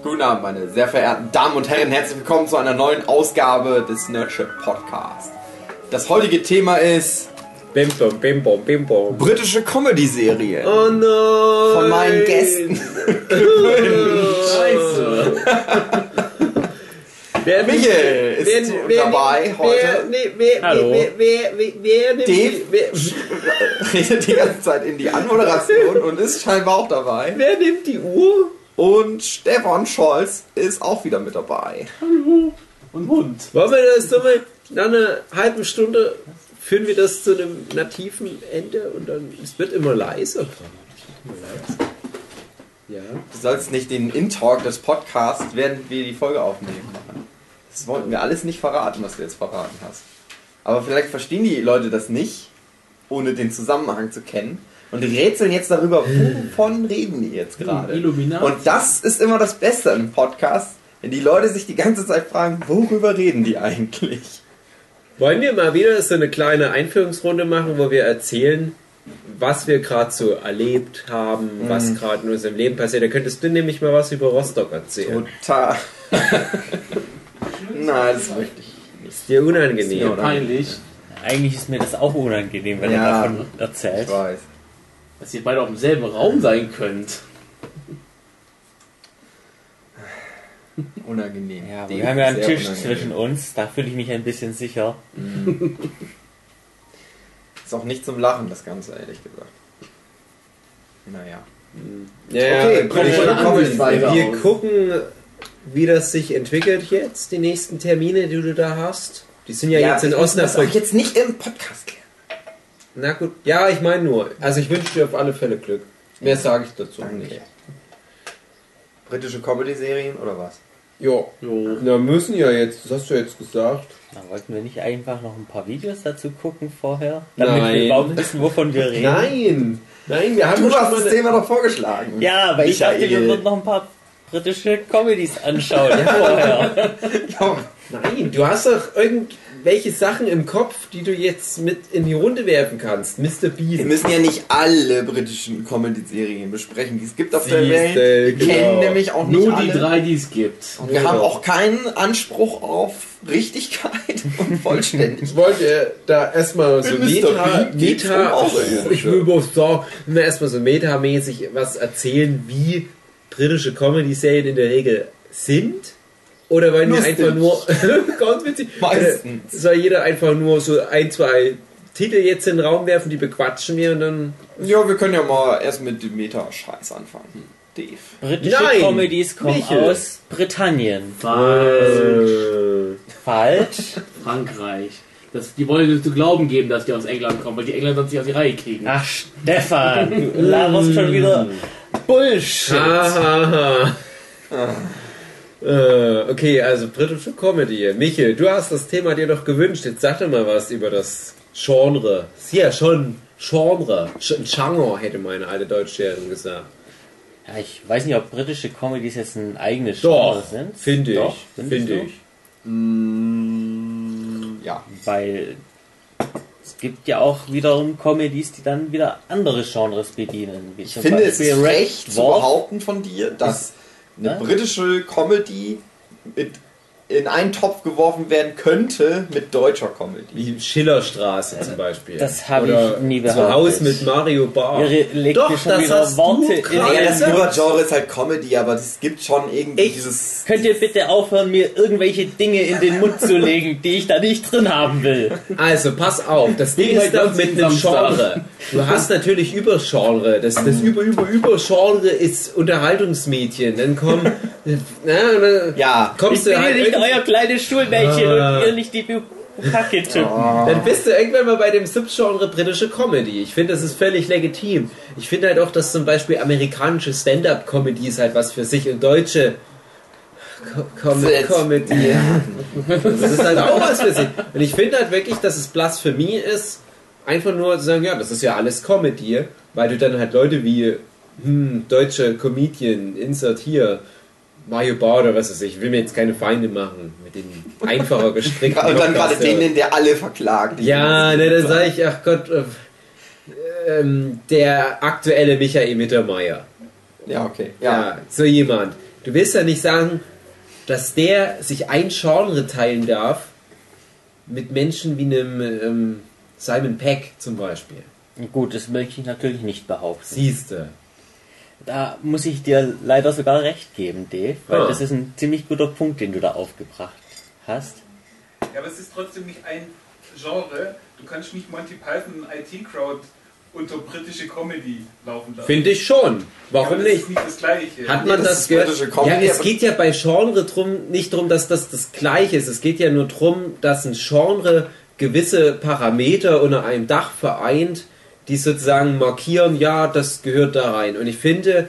Guten Abend, meine sehr verehrten Damen und Herren. Herzlich willkommen zu einer neuen Ausgabe des Nerdship Podcast. Das heutige Thema ist Bim bom, bim bom, bim bom. britische Comedy-Serien. Oh nein! Von meinen Gästen. Scheiße. wer Michael ist wer, wer, dabei wer, heute. Wer, nee, wer, Hallo. Wer, wer, wer, wer, nimmt Dave? redet die ganze Zeit in die Anmoderation und ist scheinbar auch dabei. wer nimmt die Uhr? Und Stefan Scholz ist auch wieder mit dabei. Und Hund. Wollen wir das so mal nach einer halben Stunde führen wir das zu einem nativen Ende und dann es wird immer leiser. Ja. Du sollst nicht den In-Talk des Podcasts, während wir die Folge aufnehmen, machen. Das wollten wir alles nicht verraten, was du jetzt verraten hast. Aber vielleicht verstehen die Leute das nicht, ohne den Zusammenhang zu kennen. Und die rätseln jetzt darüber, wovon reden die jetzt gerade. Und das ist immer das Beste im Podcast, wenn die Leute sich die ganze Zeit fragen, worüber reden die eigentlich? Wollen wir mal wieder so eine kleine Einführungsrunde machen, wo wir erzählen, was wir gerade so erlebt haben, was gerade in unserem Leben passiert? Da könntest du nämlich mal was über Rostock erzählen. Total. Nein, das möchte ich nicht. Ist dir unangenehm? Ja, Peinlich, Eigentlich ist mir das auch unangenehm, wenn Ja. er davon erzählt. Ich weiß. Dass ihr beide auch im selben Raum sein könnt. Unangenehm. Ja, wir haben ja einen Tisch unangenehm. zwischen uns, da fühle ich mich ein bisschen sicher. Ist auch nicht zum Lachen, das Ganze, ehrlich gesagt. Naja. Ja, Okay, ja, komm, wir, komm, komm, jetzt weiter wir aus. gucken, wie das sich entwickelt jetzt, die nächsten Termine, die du da hast. Die sind ja, jetzt in müssen Das auch Osnabrück. jetzt nicht im Podcast klären. Na gut, ja, ich meine nur. Also ich wünsche dir auf alle Fälle Glück. Mehr sage ich dazu Danke. nicht. Britische Comedy-Serien oder was? Ja, Jo. na müssen ja jetzt, das hast du jetzt gesagt. Da wollten wir nicht einfach noch ein paar Videos dazu gucken vorher, damit Nein. wir überhaupt wissen, wovon wir reden. Nein, nein, wir haben Du schon hast mal das Thema doch vorgeschlagen. Ja, aber ich dachte, wir Michael. würden noch ein paar britische Comedies anschauen vorher. Nein, du hast doch irgendwelche Sachen im Kopf, die du jetzt mit in die Runde werfen kannst. Mr. wir Bean. müssen ja nicht alle britischen Comedy-Serien besprechen, die es gibt auf der Siehste, Welt. Wir genau. kennen nämlich auch nicht Nur alle. die drei, die es gibt. Und wir Ja, haben auch keinen Anspruch auf Richtigkeit und Vollständigkeit. Ich wollte da erstmal so. Meta, um Meta, Außerirdische. ich will bloß sagen, erstmal so metamäßig was erzählen, wie britische Comedy-Serien in der Regel sind. Oder wollen wir einfach nur, ganz witzig, Meistens. Soll jeder einfach nur so ein, zwei Titel jetzt in den Raum werfen, die bequatschen wir und dann Ja, wir können ja mal erst mit dem Meta-Scheiß anfangen. Dave. Britische Nein, Comedies kommen Michel. aus Britannien. Falsch. Falsch. Frankreich. Das, die wollen dir zu glauben geben, dass die aus England kommen, weil die Engländer sich aus die Reihe kriegen. Ach, Stefan, du laberst schon wieder Bullshit. Hahaha. Äh, okay, also britische Comedy. Michel, du hast das Thema dir doch gewünscht. Jetzt sag doch mal was über das Genre. Ist ja schon Genre. Genre, hätte meine alte Deutschlehrerin gesagt. Ja, ich weiß nicht, ob britische Comedies jetzt ein eigenes Genre Doch, sind. finde Doch, ich. findest Finde du? ich. Mm, ja. Weil es gibt ja auch wiederum Comedies, die dann wieder andere Genres bedienen. Wie Ich finde, es Beispiel ist Red recht zu behaupten von dir, dass eine Ne? britische Comedy mit in einen Topf geworfen werden könnte mit deutscher Comedy. Wie Schillerstraße zum Beispiel. das habe Oder ich nie Zu behauptet. Haus mit Mario Bar. Ihr legt Doch, schon das wieder hast Worte du in Ja, das. Übergenre ist halt Comedy, aber es gibt schon irgendwie Ich- dieses. Könnt ihr bitte aufhören, mir irgendwelche Dinge in den Mund zu legen, die ich da nicht drin haben will? Also, pass auf, das Ding ist doch mit einem. Genre. Du hast natürlich Übergenre. Das, das Über, Über, Übergenre ist Unterhaltungsmädchen. Dann kommen. na, na, Ja. Ich kommst bin du halt euer kleines Schulmädchen Ah. und ihr nicht die Kacke-Typen. Dann bist du irgendwann mal bei dem Subgenre britische Comedy. Ich finde, das ist völlig legitim. Ich finde halt auch, dass zum Beispiel amerikanische Stand-Up-Comedy ist halt was für sich und deutsche Co Com. Comedy. Das ist halt auch was für sich. Und ich finde halt wirklich, dass es Blasphemie ist, einfach nur zu sagen, ja, das ist ja alles Comedy, weil du dann halt Leute wie hm, deutsche Comedian, insert hier, Mario Bauer oder was weiß ich, ich will mir jetzt keine Feinde machen mit den einfacher gestrickten Und dann gerade Blockbuster. den, der alle verklagt. Ja, ne, dann sage ich, ach Gott, äh, ähm, der aktuelle Michael Mittermeier. Ja, okay. Ja. Ja. so jemand. du willst ja nicht sagen, dass der sich ein Genre teilen darf mit Menschen wie einem ähm, Simon Peck zum Beispiel. Gut, das möchte ich natürlich nicht behaupten. Siehste. Da muss ich dir leider sogar recht geben, Dave, weil Ah. das ist ein ziemlich guter Punkt, den du da aufgebracht hast. Ja, aber es ist trotzdem nicht ein Genre. Du kannst nicht Monty Python und IT-Crowd unter britische Comedy laufen lassen. Finde ich schon. Ja, Warum das nicht? ist nicht das Gleiche. Hat man das das, gehört? britische Comedy, ja, es geht ja bei Genre drum, nicht darum, dass das das Gleiche ist. Es geht ja nur darum, dass ein Genre gewisse Parameter unter einem Dach vereint, die sozusagen markieren, ja, das gehört da rein. Und ich finde,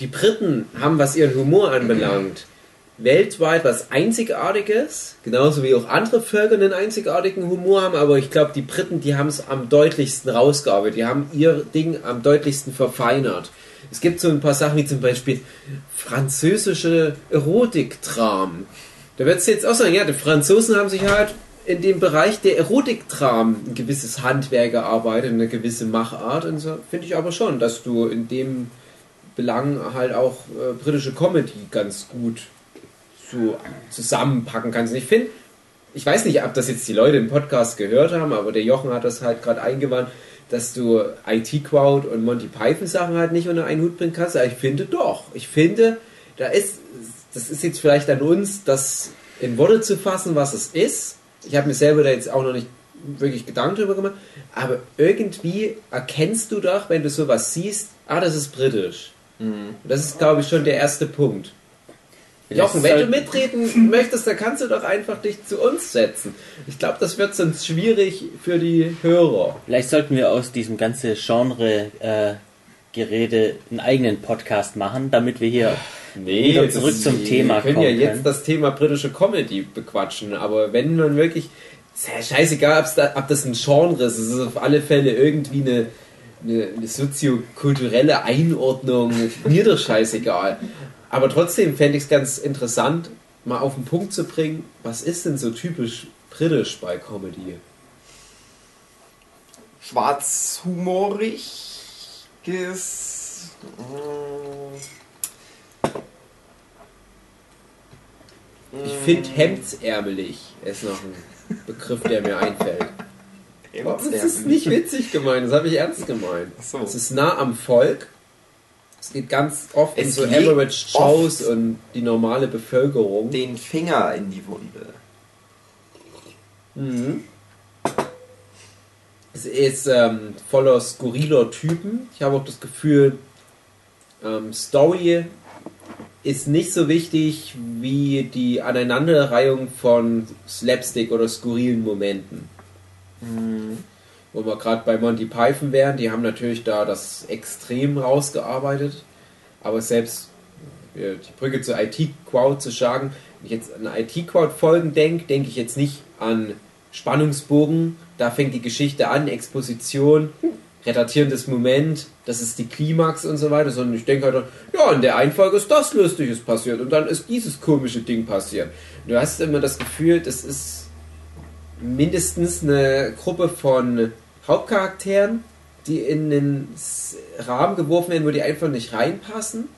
die Briten haben, was ihren Humor anbelangt, weltweit was Einzigartiges, genauso wie auch andere Völker einen einzigartigen Humor haben, aber ich glaube, die Briten, die haben es am deutlichsten rausgearbeitet, die haben ihr Ding am deutlichsten verfeinert. Es gibt so ein paar Sachen wie zum Beispiel französische Erotiktramen. Da würdest du jetzt auch sagen, ja, die Franzosen haben sich halt in dem Bereich der Erotiktramen ein gewisses Handwerk erarbeitet, eine gewisse Machart und so finde ich aber schon, dass du in dem Belang halt auch äh, britische Comedy ganz gut so zusammenpacken kannst. Ich finde, ich weiß nicht, ob das jetzt die Leute im Podcast gehört haben, aber der Jochen hat das halt gerade eingewandt, dass du IT-Crowd und Monty Python Sachen halt nicht unter einen Hut bringen kannst. Aber ich finde doch. Ich finde, da ist, das ist jetzt vielleicht an uns, das in Worte zu fassen, was es ist. Ich habe mir selber da jetzt auch noch nicht wirklich Gedanken drüber gemacht, aber irgendwie erkennst du doch, wenn du sowas siehst, ah, das ist britisch. Und Das ist, glaube ich, schon der erste Punkt. Jochen, wenn du mitreden möchtest, dann kannst du doch einfach dich zu uns setzen. Ich glaube, das wird sonst schwierig für die Hörer. Vielleicht sollten wir aus diesem ganzen Genre-Gerede einen eigenen Podcast machen, damit wir hier wieder das zurück zum Thema Wir können kommen ja jetzt können. das Thema britische Comedy bequatschen, aber wenn man wirklich, ist ja scheißegal, da, ob das ein Genre ist, es ist auf alle Fälle irgendwie eine, eine, eine soziokulturelle Einordnung, mir doch scheißegal. Aber trotzdem fände ich es ganz interessant, mal auf den Punkt zu bringen, was ist denn so typisch britisch bei Comedy? Schwarzhumorig ist. Ich finde hemdsärmelig ist noch ein Begriff, der mir einfällt. Das ist nicht witzig gemeint, das habe ich ernst gemeint. Ach so. Es ist nah am Volk. Es geht ganz oft um Es so legt Average Joes und die normale Bevölkerung. den Finger in die Wunde. Mhm. Es ist ähm, voller skurriler Typen. Ich habe auch das Gefühl, ähm, Story ist nicht so wichtig wie die Aneinanderreihung von Slapstick oder skurrilen Momenten. Wo wir gerade bei Monty Python wären, die haben natürlich da das extrem rausgearbeitet. Aber selbst äh, die Brücke zur IT-Crowd zu schlagen, wenn ich jetzt an IT-Crowd-Folgen denke, denke ich jetzt nicht an Spannungsbogen. Da fängt die Geschichte an, Exposition, retartierendes Moment, das ist die Klimax und so weiter, sondern ich denke halt, ja, in der einen Folge ist das Lustiges passiert und dann ist dieses komische Ding passiert. Du hast immer das Gefühl, das ist mindestens eine Gruppe von Hauptcharakteren, die in S- Rahmen geworfen werden, wo die einfach nicht reinpassen.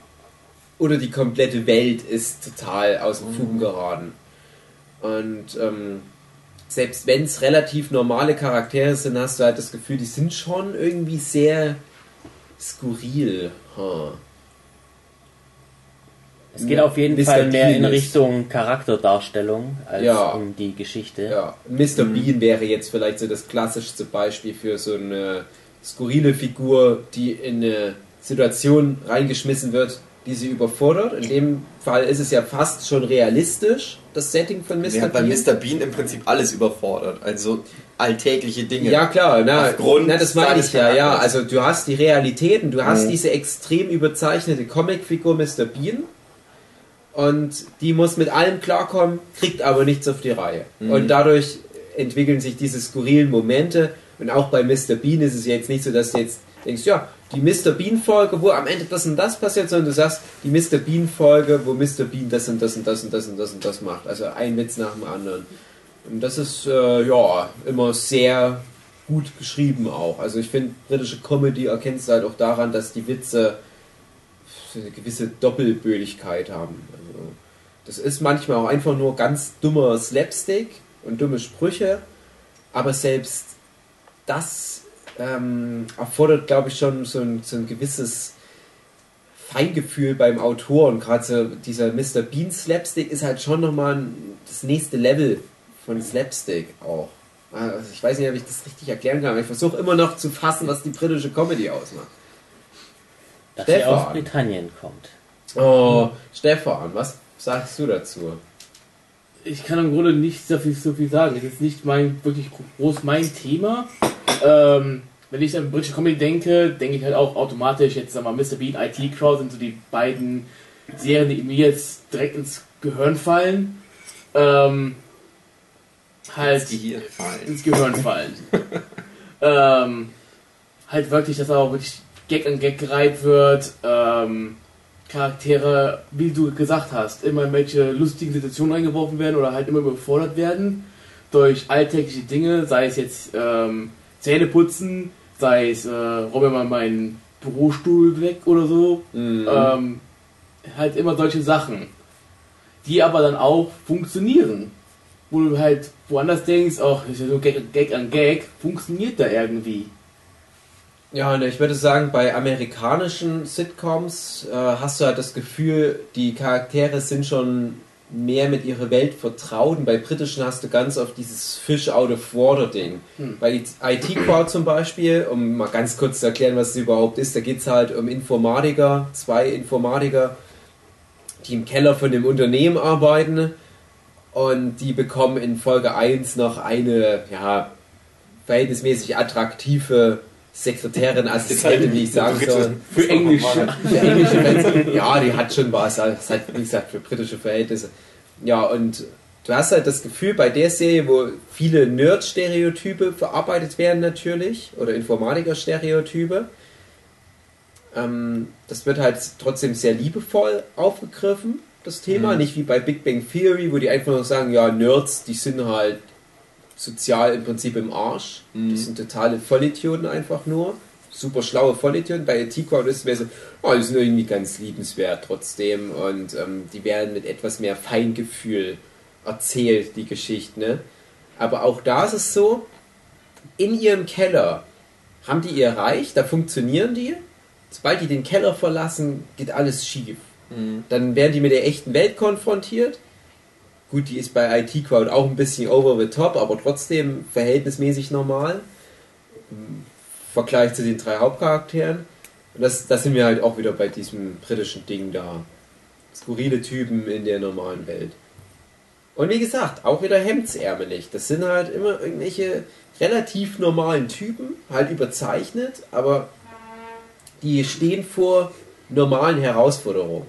Oder die komplette Welt ist total aus dem Fugen geraten. Und ähm, selbst wenn es relativ normale Charaktere sind, hast du halt das Gefühl, die sind schon irgendwie sehr skurril. Huh. Es geht auf jeden Mr. Fall mehr in Bean ist- Richtung Charakterdarstellung als Ja. um die Geschichte. Ja, Mr. Bean wäre jetzt vielleicht so das klassischste Beispiel für so eine skurrile Figur, die in eine Situation reingeschmissen wird, die sie überfordert. In dem Fall ist es ja fast schon realistisch, das Setting von Mr. Der hat bei Bean. Mr. Bean im Prinzip alles überfordert. Also alltägliche Dinge. Ja klar, na, Aufgrund na das meine ich ja, ja. Also du hast die Realitäten, du hast Mhm. diese extrem überzeichnete Comicfigur Mr. Bean und die muss mit allem klarkommen, kriegt aber nichts auf die Reihe. Mhm. Und dadurch entwickeln sich diese skurrilen Momente und auch bei Mr. Bean ist es jetzt nicht so, dass du jetzt denkst, ja, die Mr. Bean Folge, wo am Ende das und das passiert, sondern du sagst, die Mr. Bean Folge, wo Mr. Bean das und das und das und das und das und das macht. Also ein Witz nach dem anderen. Und das ist äh, ja immer sehr gut geschrieben auch. Also ich finde, britische Comedy erkennst du halt auch daran, dass die Witze eine gewisse Doppelbödigkeit haben. Also, das ist manchmal auch einfach nur ganz dummer Slapstick und dumme Sprüche, aber selbst das ähm, erfordert, glaube ich, schon so ein, so ein gewisses Feingefühl beim Autor und gerade so dieser Mr. Bean Slapstick ist halt schon nochmal ein- das nächste Level von Slapstick auch. Also ich weiß nicht, ob ich das richtig erklären kann, aber ich versuche immer noch zu fassen, was die britische Comedy ausmacht. Dass sie aus Stefan. Britannien kommt. Oh, Stefan, was sagst du dazu? Ich kann im Grunde nicht so viel, so viel sagen. Es ist nicht mein wirklich groß mein Thema. Ähm, wenn ich an britische Comedy denke, denke ich halt auch automatisch jetzt sag mal Mr. Bean, IT Crowd sind so die beiden Serien, die mir jetzt direkt ins Gehirn fallen. Ähm, halt die hier fallen. ins Gehirn fallen. ähm, halt wirklich, dass auch wirklich Gag an Gag gereiht wird. Ähm, Charaktere, wie du gesagt hast, immer in welche lustigen Situationen eingeworfen werden oder halt immer überfordert werden durch alltägliche Dinge, sei es jetzt ähm, Zähne putzen, sei es äh, räume mal meinen Bürostuhl weg oder so. Mhm. Ähm, halt immer solche Sachen, die aber dann auch funktionieren. Wo du halt woanders denkst, ach, ist ja so Gag, Gag an Gag, funktioniert da irgendwie. Ja, ich würde sagen, bei amerikanischen Sitcoms äh, hast du halt das Gefühl, die Charaktere sind schon mehr mit ihrer Welt vertraut. Und bei britischen hast du ganz oft dieses Fish out of water Ding. Hm. Bei IT Crowd zum Beispiel, um mal ganz kurz zu erklären, was es überhaupt ist, da geht es halt um Informatiker, zwei Informatiker, die im Keller von dem Unternehmen arbeiten und die bekommen in Folge 1 noch eine, ja, verhältnismäßig attraktive Sekretärin, Assistentin, wie ich sagen soll. Für Englisch. Für englische Fans, ja, die hat schon was. Das halt, wie gesagt, für britische Verhältnisse. Ja, und du hast halt das Gefühl bei der Serie, wo viele Nerd-Stereotype verarbeitet werden natürlich, oder Informatiker-Stereotype, ähm, das wird halt trotzdem sehr liebevoll aufgegriffen, das Thema. Mhm. Nicht wie bei Big Bang Theory, wo die einfach nur sagen, ja, Nerds, die sind halt sozial im Prinzip im Arsch. Mhm. Das sind totale Vollidioten einfach nur. Super schlaue Vollidioten. Bei T-Crowd ist es mehr so, oh, die sind irgendwie ganz liebenswert trotzdem und ähm, die werden mit etwas mehr Feingefühl erzählt, die Geschichte. Ne? Aber auch da ist es so, in ihrem Keller haben die ihr Reich, da funktionieren die. Sobald die den Keller verlassen, geht alles schief. Mhm. Dann werden die mit der echten Welt konfrontiert. Gut, die ist bei IT Crowd auch ein bisschen over the top, aber trotzdem verhältnismäßig normal. Im Vergleich zu den drei Hauptcharakteren. Und das, das sind wir halt auch wieder bei diesem britischen Ding da. Skurrile Typen in der normalen Welt. Und wie gesagt, auch wieder hemdsärmelig. Das sind halt immer irgendwelche relativ normalen Typen, halt überzeichnet, aber die stehen vor normalen Herausforderungen.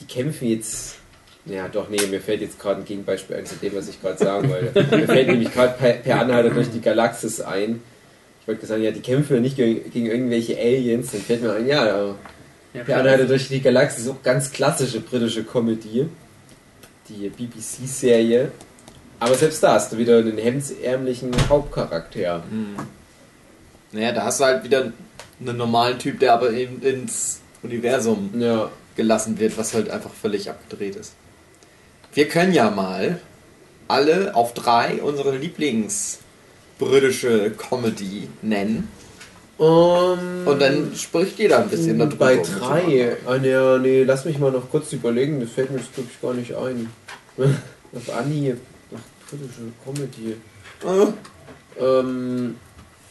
Die kämpfen jetzt. Ja, doch, nee, mir fällt jetzt gerade ein Gegenbeispiel ein zu dem, was ich gerade sagen wollte. mir fällt nämlich gerade per, per Anhalter durch die Galaxis ein. Ich wollte sagen, ja, die kämpfen ja nicht gegen, gegen irgendwelche Aliens. Dann fällt mir ein, ja, da Per Anhalter durch die Galaxis, so ganz klassische britische Comedy. Die BBC-Serie. Aber selbst da hast du wieder einen hemdsärmlichen Hauptcharakter. Mhm. Naja, da hast du halt wieder einen normalen Typ, der aber eben ins Universum Ja. gelassen wird, was halt einfach völlig abgedreht ist. Wir können ja mal alle auf drei unsere Lieblings-britische Comedy nennen. Um, Und dann spricht jeder ein bisschen darüber. Bei drei. Ah, nee, nee, lass mich mal noch kurz überlegen, das fällt mir jetzt, glaube ich, gar nicht ein. Auf Anhieb. Ach, britische Comedy. machen. Ähm,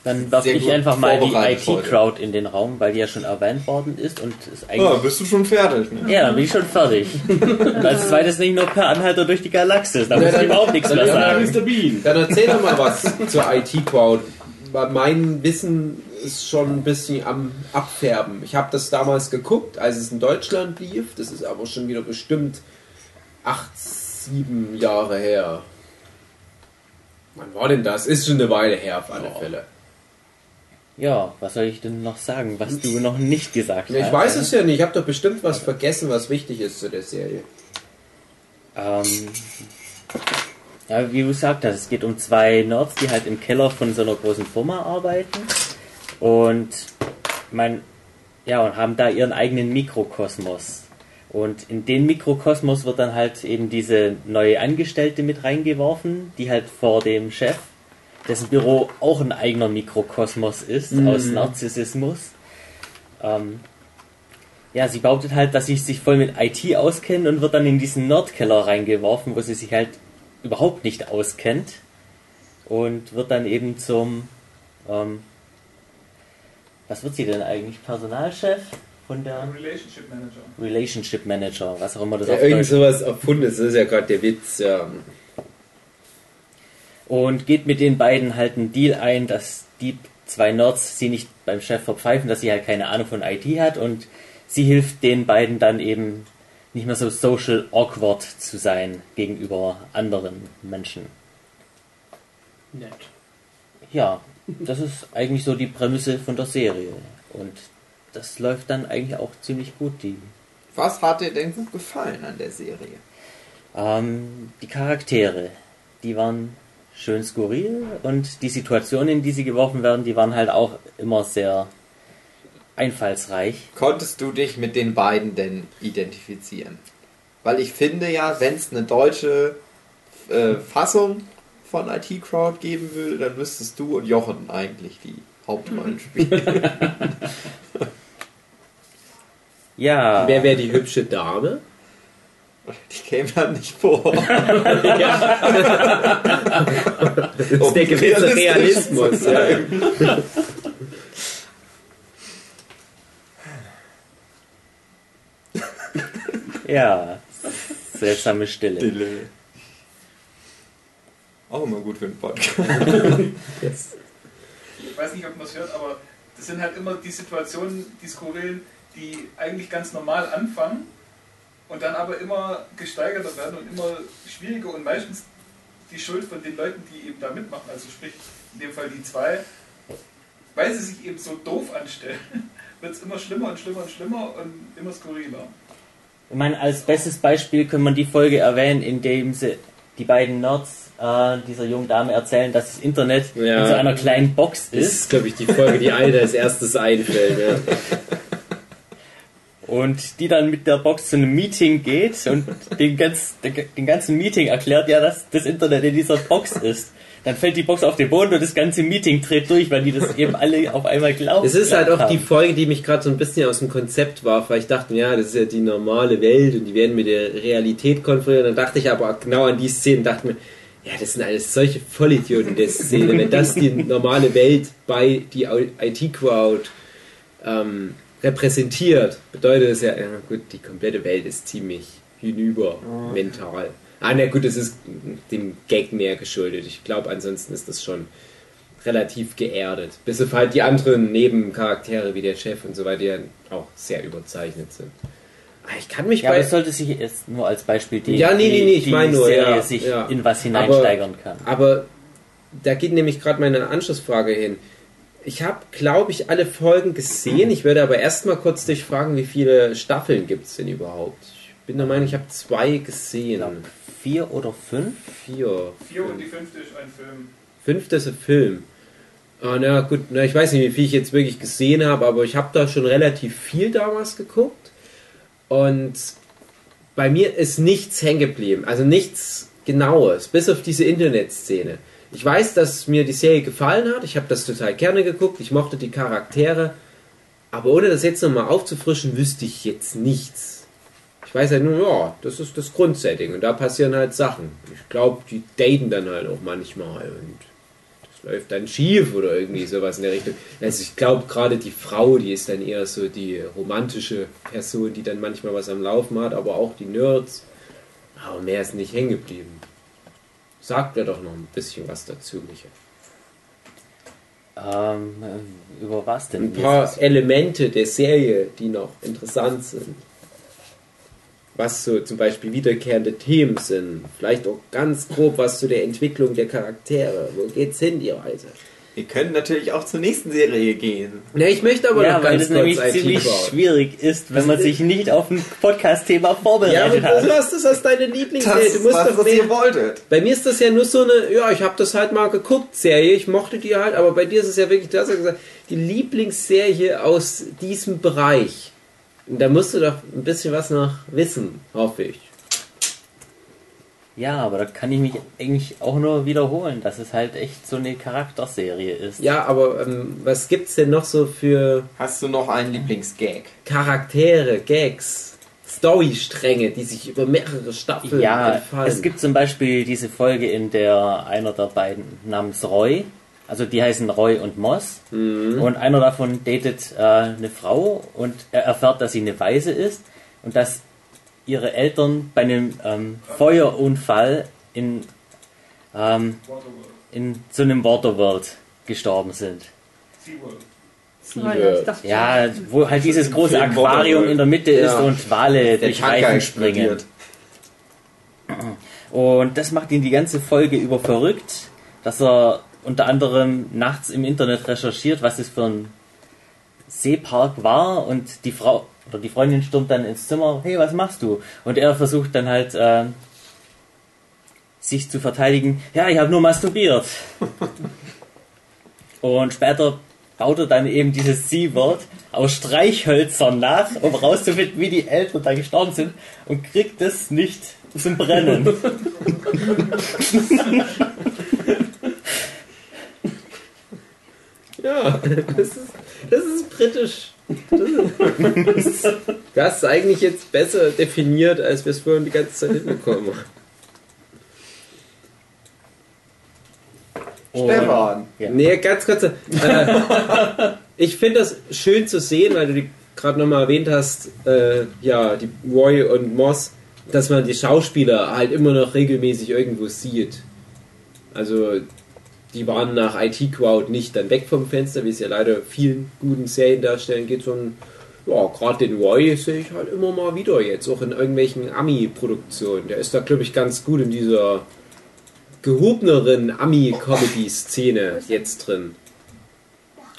Dann werfe ich einfach mal die. IT-Crowd in den Raum, weil die ja schon erwähnt worden ist und ist Äh, ah, eigentlich. bist du schon fertig? Ne? Ja, dann bin ich schon fertig. Und als zweites nicht nur per Anhalter durch die Galaxis, da muss ich dann- überhaupt nichts dann- mehr ja, sagen. Mr. Bean. Dann erzähl doch mal was zur IT-Crowd. Mein Wissen ist schon ein bisschen am Abfärben. Ich habe das damals geguckt, als es in Deutschland lief. Das ist aber schon wieder bestimmt acht, sieben Jahre her. Wann war denn das? Ist schon eine Weile her auf alle Ja. Fälle. Ja, was soll ich denn noch sagen, was du noch nicht gesagt hast? ich weiß es ja nicht. Ich habe doch bestimmt was vergessen, was wichtig ist zu der Serie. Ähm, ja, wie du gesagt hast, es geht um zwei Nerds, die halt im Keller von so einer großen Firma arbeiten. Und mein, ja, und haben da ihren eigenen Mikrokosmos. Und in den Mikrokosmos wird dann halt eben diese neue Angestellte mit reingeworfen, die halt vor dem Chef, dessen Büro auch ein eigener Mikrokosmos ist, aus Narzissmus. Ähm, ja, sie behauptet halt, dass sie sich voll mit IT auskennt und wird dann in diesen Nerdkeller reingeworfen, wo sie sich halt überhaupt nicht auskennt. Und wird dann eben zum, ähm, was wird sie denn eigentlich? Personalchef von der Relationship Manager. Relationship Manager, was auch immer das Ja, auf irgend Deutsch sowas erfunden, das ist ja gerade der Witz, ja. Und geht mit den beiden halt einen Deal ein, dass die zwei Nerds sie nicht beim Chef verpfeifen, dass sie halt keine Ahnung von IT hat und sie hilft den beiden dann eben nicht mehr so social awkward zu sein gegenüber anderen Menschen. Nett. Ja, das ist eigentlich so die Prämisse von der Serie und das läuft dann eigentlich auch ziemlich gut, die Was hat dir denn gut gefallen an der Serie? Ähm, die Charaktere, die waren schön skurril und die Situationen, in die sie geworfen werden, die waren halt auch immer sehr einfallsreich. Konntest du dich mit den beiden denn identifizieren? Weil ich finde ja, wenn es eine deutsche äh, Fassung von IT Crowd geben würde, dann müsstest du und Jochen eigentlich die Hauptrollen spielen. Ja, Wer wäre die hübsche Dame? Die käme dann nicht vor. Das ist der gewisse Realismus. Ja. ja, seltsame Stille. Dille. Auch immer gut für einen Podcast. Ich weiß nicht, ob man es hört, aber das sind halt immer die Situationen, die skurrilen, die eigentlich ganz normal anfangen und dann aber immer gesteigerter werden und immer schwieriger und meistens die Schuld von den Leuten, die eben da mitmachen, also sprich in dem Fall die zwei, weil sie sich eben so doof anstellen, wird es immer schlimmer und schlimmer und schlimmer und immer skurriler. Ich meine, als bestes Beispiel kann man die Folge erwähnen, in dem sie die beiden Nerds äh, dieser jungen Dame erzählen, dass das Internet Ja. in so einer kleinen Box Das ist ist, glaube ich, die Folge, die allen als erstes einfällt. Ja. Und die dann mit der Box zu einem Meeting geht und den, ganz, den, ganzen Meeting erklärt, ja, dass das Internet in dieser Box ist. Dann fällt die Box auf den Boden und das ganze Meeting dreht durch, weil die das eben alle auf einmal glauben. Es ist halt auch die haben. Folge, die mich gerade so ein bisschen aus dem Konzept warf, weil ich dachte, ja, das ist ja die normale Welt und die werden mit der Realität konfrontiert. Dann dachte ich aber genau an die Szene und dachte mir, ja, das sind alles solche Vollidioten der Szene. Wenn das die normale Welt bei die IT-Crowd ähm, repräsentiert, bedeutet das ja, ja gut, die komplette Welt ist ziemlich hinüber mental. Ah, na gut, das ist dem Gag mehr geschuldet. Ich glaube, ansonsten ist das schon relativ geerdet. Bis auf halt die anderen Nebencharaktere wie der Chef und so weiter, die ja auch sehr überzeichnet sind. Ah, Ich kann mich Ja, aber bei. es sollte sich jetzt nur als Beispiel die, Ja, nee, nee, nee, ich die meine nur, Serie ja, sich ja. in was hineinsteigern kann. Aber da geht nämlich gerade meine Anschlussfrage hin. Ich habe, glaube ich, alle Folgen gesehen. Ich werde aber erstmal kurz dich fragen, wie viele Staffeln gibt es denn überhaupt? Ich bin der Meinung, ich habe zwei gesehen. Vier oder fünf? Vier. Vier und die fünfte ist ein Film. Fünfte ist ein Film. Ah, na gut, na, ich weiß nicht, wie viel ich jetzt wirklich gesehen habe, aber ich habe da schon relativ viel damals geguckt. Und bei mir ist nichts hängen geblieben. Also nichts Genaues, bis auf diese Internetszene. Ich weiß, dass mir die Serie gefallen hat. Ich habe das total gerne geguckt. Ich mochte die Charaktere. Aber ohne das jetzt nochmal aufzufrischen, wüsste ich jetzt nichts. Ich weiß halt nur, ja, das ist das Grundsetting. Und da passieren halt Sachen. Ich glaube, die daten dann halt auch manchmal. Und das läuft dann schief oder irgendwie sowas in der Richtung. Also ich glaube, gerade die Frau, die ist dann eher so die romantische Person, die dann manchmal was am Laufen hat. Aber auch die Nerds. Aber mehr ist nicht hängen geblieben. Sagt mir doch noch ein bisschen was dazu, Michael. Ähm, äh, über was denn? Ein paar? Elemente der Serie, die noch interessant sind. Was so zum Beispiel wiederkehrende Themen sind. Vielleicht auch ganz grob was zu der Entwicklung der Charaktere. Wo geht's hin, die Reise? Wir können natürlich auch zur nächsten Serie gehen. Ja, ich möchte aber ja, noch weil ganz das nämlich kurz ziemlich IT-Crowd. schwierig ist, wenn man sich nicht auf ein Podcast-Thema Ja, aber vorbereitet du hat. hast das als deine Das Lieblingsserie. Du musst was, doch was mehr. ihr wolltet. Bei mir ist das ja nur so eine, ja, ich habe das halt mal geguckt, Serie, ich mochte die halt, aber bei dir ist es ja wirklich, du hast ja gesagt, die Lieblingsserie aus diesem Bereich? Und da musst du doch ein bisschen was noch wissen, hoffe ich. Ja, aber da kann ich mich eigentlich auch nur wiederholen, dass es halt echt so eine Charakterserie ist. Ja, aber ähm, was gibt's denn noch so für Hast du noch einen Lieblingsgag? Charaktere, Gags, Storystränge, die sich über mehrere Staffeln Ja, entfallen? es gibt zum Beispiel diese Folge, in der einer der beiden namens Roy, also die heißen Roy und Moss, und einer davon datet äh, eine Frau und er erfährt, dass sie eine Waise ist und dass ihre Eltern bei einem ähm, Feuerunfall in, ähm, in so einem Waterworld gestorben sind. SeaWorld. Ja, wo halt dieses große Aquarium in der Mitte ist Ja. und Wale Der durch Reifen springen. Und das macht ihn die ganze Folge über verrückt, dass er unter anderem nachts im Internet recherchiert, was es für ein Seepark war und die Frau oder die Freundin stürmt dann ins Zimmer, hey, was machst du? Und er versucht dann halt äh, sich zu verteidigen, ja, ich habe nur masturbiert. und später baut er dann eben dieses C-Wort aus Streichhölzern nach, um rauszufinden, wie die Eltern da gestorben sind und kriegt es nicht zum Brennen. Ja, das ist, das ist britisch. Das ist, du hast es eigentlich jetzt besser definiert, als wir es vorhin die ganze Zeit hinbekommen haben. Stefan. Ja. Nee, ganz kurz. Äh, ich finde das schön zu sehen, weil du gerade nochmal erwähnt hast, äh, ja, die Roy und Moss, dass man die Schauspieler halt immer noch regelmäßig irgendwo sieht. Also, die waren nach IT Crowd nicht dann weg vom Fenster, wie es ja leider vielen guten Seriendarstellern geht, sondern ja, gerade den Roy sehe ich halt immer mal wieder jetzt, auch in irgendwelchen Ami-Produktionen. Der ist da, glaube ich, ganz gut in dieser gehobeneren Ami-Comedy-Szene jetzt drin.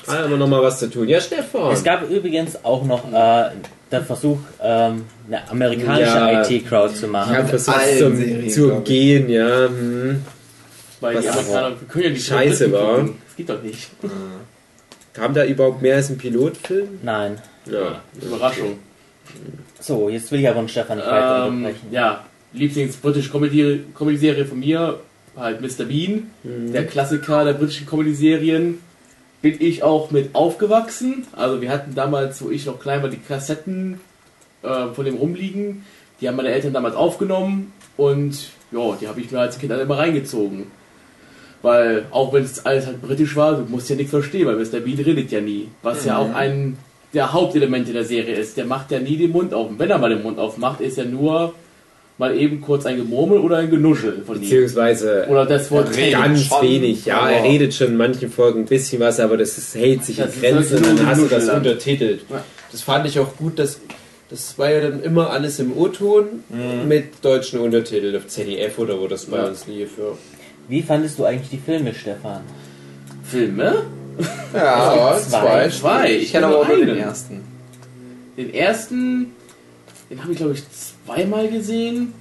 Hat aber noch mal was zu tun. Ja, Stefan. Es gab übrigens auch noch äh, der Versuch, ähm, eine amerikanische Ja. IT-Crowd zu ich machen. habe versucht Serien, zu ich. umgehen, ja. Hm. Weil die Was Amerikaner wir können ja nicht scheiße war. gucken. Das geht doch nicht. Kam da überhaupt mehr als ein Pilotfilm? Nein. Ja. Überraschung. So, jetzt will ich aber einen Stefan nicht weiter Ähm, unterbrechen. ja, Lieblings-britische Comedy- Comedy-Serie von mir, halt Mr. Bean, der Klassiker der britischen Comedy-Serien. Bin ich auch mit aufgewachsen. Also wir hatten damals, wo ich noch klein war, die Kassetten äh, von dem rumliegen. Die haben meine Eltern damals aufgenommen und ja, die habe ich mir als Kind alle immer reingezogen. Weil auch wenn es alles halt britisch war, du musst ja nichts verstehen, weil Mr. Bean redet ja nie. Was ja auch ein der Hauptelemente der Serie ist. Der macht ja nie den Mund auf. Und wenn er mal den Mund aufmacht, ist ja nur mal eben kurz ein Gemurmel oder ein Genuschel von ihm. Beziehungsweise Oder das Wort redet ganz schon, wenig. Ja, er redet schon in manchen Folgen ein bisschen was, aber das ist, hält sich in Das ist Grenzen wirklich und dann hast du das untertitelt. Ja. Das fand ich auch gut, dass das war ja dann immer alles im O-Ton mit deutschen Untertiteln auf ZDF oder wo das bei Ja. uns lief. Ja. Wie fandest du eigentlich die Filme, Stefan? Filme. Ja, Zwei. zwei. Zwei. Ich kenne aber auch nur einen. den ersten. Den ersten, den habe ich glaube ich zweimal gesehen.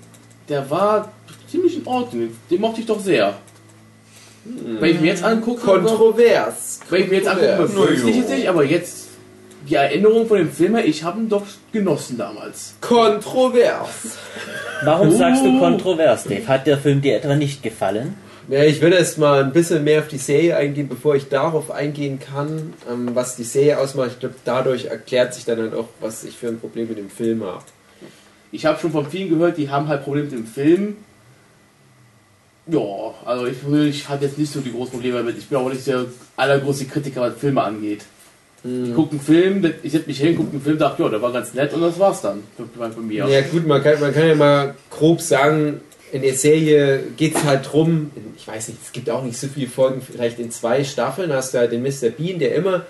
Der war ziemlich in Ordnung. Den mochte ich doch sehr. Wenn ich mir jetzt angucke, Kontrovers. wenn ich mir jetzt angucke, befürchte ich es nicht, aber jetzt die Erinnerung von dem Film her, ich habe ihn doch genossen damals. Kontrovers. Warum sagst du kontrovers, Dave? Hat der Film dir etwa nicht gefallen? Ja, ich will erst mal ein bisschen mehr auf die Serie eingehen, bevor ich darauf eingehen kann, ähm, was die Serie ausmacht. Ich glaube, dadurch erklärt sich dann halt auch, was ich für ein Problem mit dem Film habe. Ich habe schon von vielen gehört, die haben halt Probleme mit dem Film. Ja, also ich, ich hatte jetzt nicht so die großen Probleme damit. Ich bin auch nicht der allergrößte Kritiker, was Filme angeht. Ich gucke einen Film, ich setze mich hin, gucke einen Film, dachte, ja, der war ganz nett und das war's dann für mir. Ja gut, man kann, man kann ja mal grob sagen, in der Serie geht es halt drum, ich weiß nicht, es gibt auch nicht so viele Folgen, vielleicht in zwei Staffeln hast du halt den Mr. Bean, der immer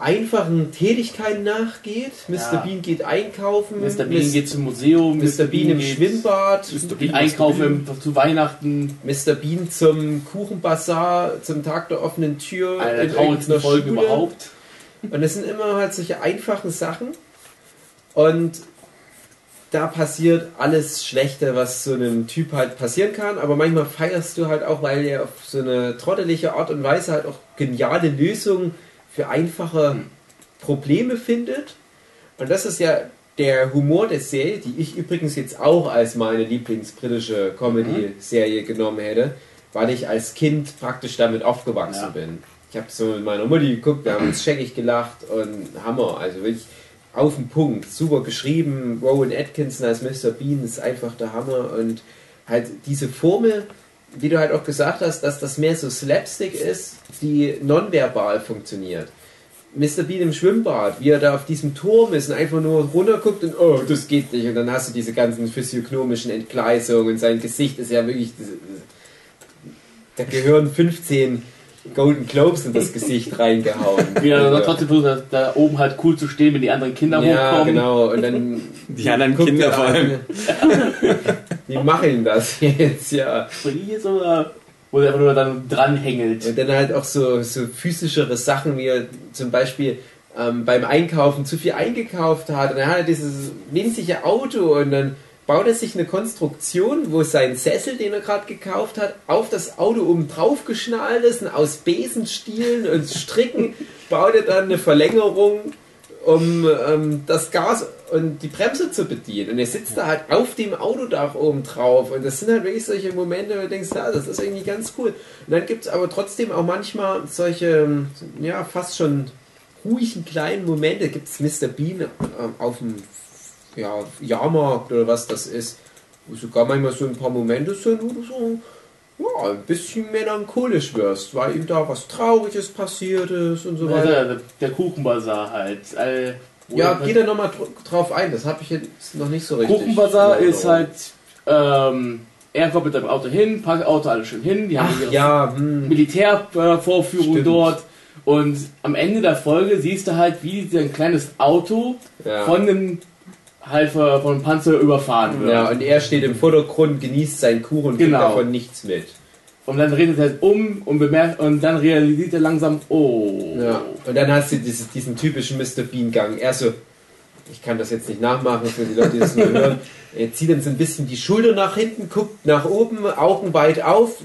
einfachen Tätigkeiten nachgeht. Mr. Ja. Bean geht einkaufen, Mr. Bean Mis- geht zum Museum, Mr. Bean im Schwimmbad, Mr. Bean einkaufen zu Weihnachten. Mr. Bean zum Kuchenbazar, zum Tag der offenen Tür. Eine in der traurigsten Folgen überhaupt. Und es sind immer halt solche einfachen Sachen. Und da passiert alles Schlechte, was so einem Typ halt passieren kann. Aber manchmal feierst du halt auch, weil er auf so eine trottelige Art und Weise halt auch geniale Lösungen für einfache Probleme findet. Und das ist ja der Humor der Serie, die ich übrigens jetzt auch als meine Lieblingsbritische Comedy-Serie genommen hätte, weil ich als Kind praktisch damit aufgewachsen Ja. bin. Ich habe so mit meiner Mutti geguckt, wir haben uns scheckig gelacht und Hammer, also wirklich auf den Punkt, super geschrieben. Rowan Atkinson als Mr. Bean ist einfach der Hammer und halt diese Formel, wie du halt auch gesagt hast, dass das mehr so Slapstick ist, die nonverbal funktioniert. Mr. Bean im Schwimmbad, wie er da auf diesem Turm ist und einfach nur runterguckt und oh, das geht nicht. Und dann hast du diese ganzen physiognomischen Entgleisungen und sein Gesicht ist ja wirklich. Da gehören 15 Golden Globes in das Gesicht reingehauen. Wie er Also, dann trotzdem versucht, da- da oben halt cool zu stehen, wenn die anderen Kinder ja, hochkommen. genau. Und dann Die anderen Kinder er vor allem. Wie machen das jetzt? Ja. Äh, wo er einfach nur dann dranhängelt. Und dann halt auch so, so physischere Sachen, wie er zum Beispiel ähm, beim Einkaufen zu viel eingekauft hat. Und dann hat er dieses winzige Auto und dann baut er sich eine Konstruktion, wo sein Sessel, den er gerade gekauft hat, auf das Auto oben drauf geschnallt ist und aus Besenstielen und Stricken baut er dann eine Verlängerung, um ähm, das Gas und die Bremse zu bedienen. Und er sitzt da halt auf dem Autodach oben drauf. Und das sind halt wirklich solche Momente, wo du denkst, ja, das ist irgendwie ganz cool. Und dann gibt es aber trotzdem auch manchmal solche, ja, fast schon ruhigen kleinen Momente. Gibt es Mr. Bean ähm, auf dem ja, Jahrmarkt oder was das ist, wo sogar manchmal so ein paar Momente sind, wo du so ja, ein bisschen melancholisch wirst, weil ihm da was Trauriges passiert ist und so Also, weiter. der, der Kuchenbazar halt. Wo Ja, geh da nochmal drauf ein, das habe ich jetzt noch nicht so richtig. Kuchenbazar ist halt, ähm, er kommt mit seinem Auto hin, packt Auto alles schön hin, die haben Ach ihre ja, hm. Militärvorführung Stimmt. dort und am Ende der Folge siehst du halt, wie ein kleines Auto ja. von einem halt von Panzer überfahren wird. ja, und er steht im Vordergrund, genießt seinen Kuchen und Genau. davon nichts mit. Und dann redet er halt um und bemerkt und dann realisiert er langsam, oh. Ja. Und dann hast du dieses, diesen typischen Mr. Bean-Gang. Er so, ich kann das jetzt nicht nachmachen für die Leute, die das nur hören. Er zieht dann so ein bisschen die Schulter nach hinten, guckt nach oben, Augen weit auf,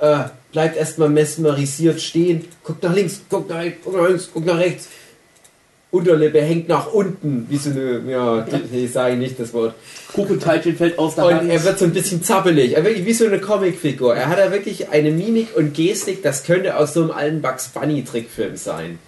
äh, bleibt erstmal mesmerisiert stehen, guckt nach links, guckt nach rechts, guckt nach links, guckt nach rechts. Unterlippe hängt nach unten, wie so eine, ja, ich sage nicht das Wort. Kuchenteilchen fällt aus der Und Hand. er wird so ein bisschen zappelig, er wirklich wie so eine Comicfigur. Er hat da wirklich eine Mimik und Gestik, das könnte aus so einem alten Bugs Bunny Trickfilm sein.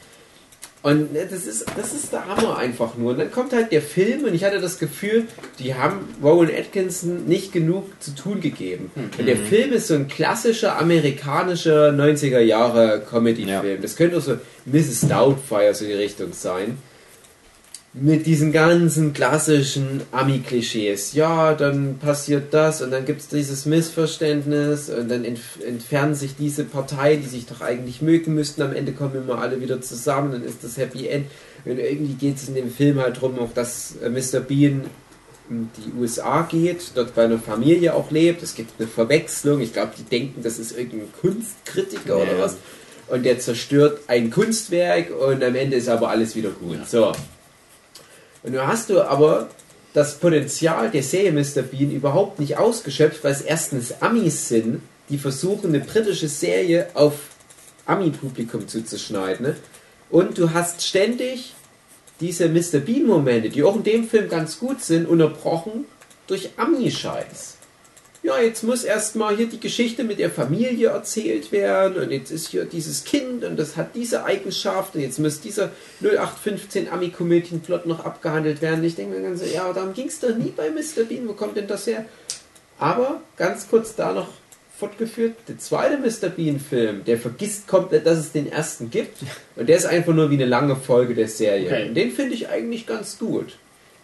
Und ne, das ist, das ist der Hammer einfach nur. Und dann kommt halt der Film und ich hatte das Gefühl, die haben Rowan Atkinson nicht genug zu tun gegeben. Und der Film ist so ein klassischer amerikanischer 90er Jahre Comedy-Film. Das könnte so Mrs. Doubtfire so die Richtung sein mit diesen ganzen klassischen Ami-Klischees. Ja, dann passiert das und dann gibt es dieses Missverständnis und dann entf entfernen sich diese Parteien, die sich doch eigentlich mögen müssten. Am Ende kommen immer alle wieder zusammen, dann ist das Happy End. Und irgendwie geht es in dem Film halt darum, auch dass äh, Mr. Bean in die USA geht, dort bei einer Familie auch lebt. Es gibt eine Verwechslung. Ich glaube, die denken, das ist irgendein Kunstkritiker oder Ja. was. Und der zerstört ein Kunstwerk und am Ende ist aber alles wieder gut. So. Und nun hast du aber das Potenzial der Serie Mr. Bean überhaupt nicht ausgeschöpft, weil es erstens Amis sind, die versuchen, eine britische Serie auf Ami-Publikum zuzuschneiden. Ne? Und du hast ständig diese Mr. Bean-Momente, die auch in dem Film ganz gut sind, unterbrochen durch Ami-Scheiß. Ja, jetzt muss erstmal hier die Geschichte mit der Familie erzählt werden und jetzt ist hier dieses Kind und das hat diese Eigenschaft und jetzt muss dieser 0815 Ami-Komödien-Plot noch abgehandelt werden. Ich denke mir ganz so, ja, darum ging es doch nie bei Mr. Bean, wo kommt denn das her? Aber ganz kurz da noch fortgeführt, der zweite Mr. Bean-Film, der vergisst komplett, dass es den ersten gibt und der ist einfach nur wie eine lange Folge der Serie. Okay. Und den finde ich eigentlich ganz gut.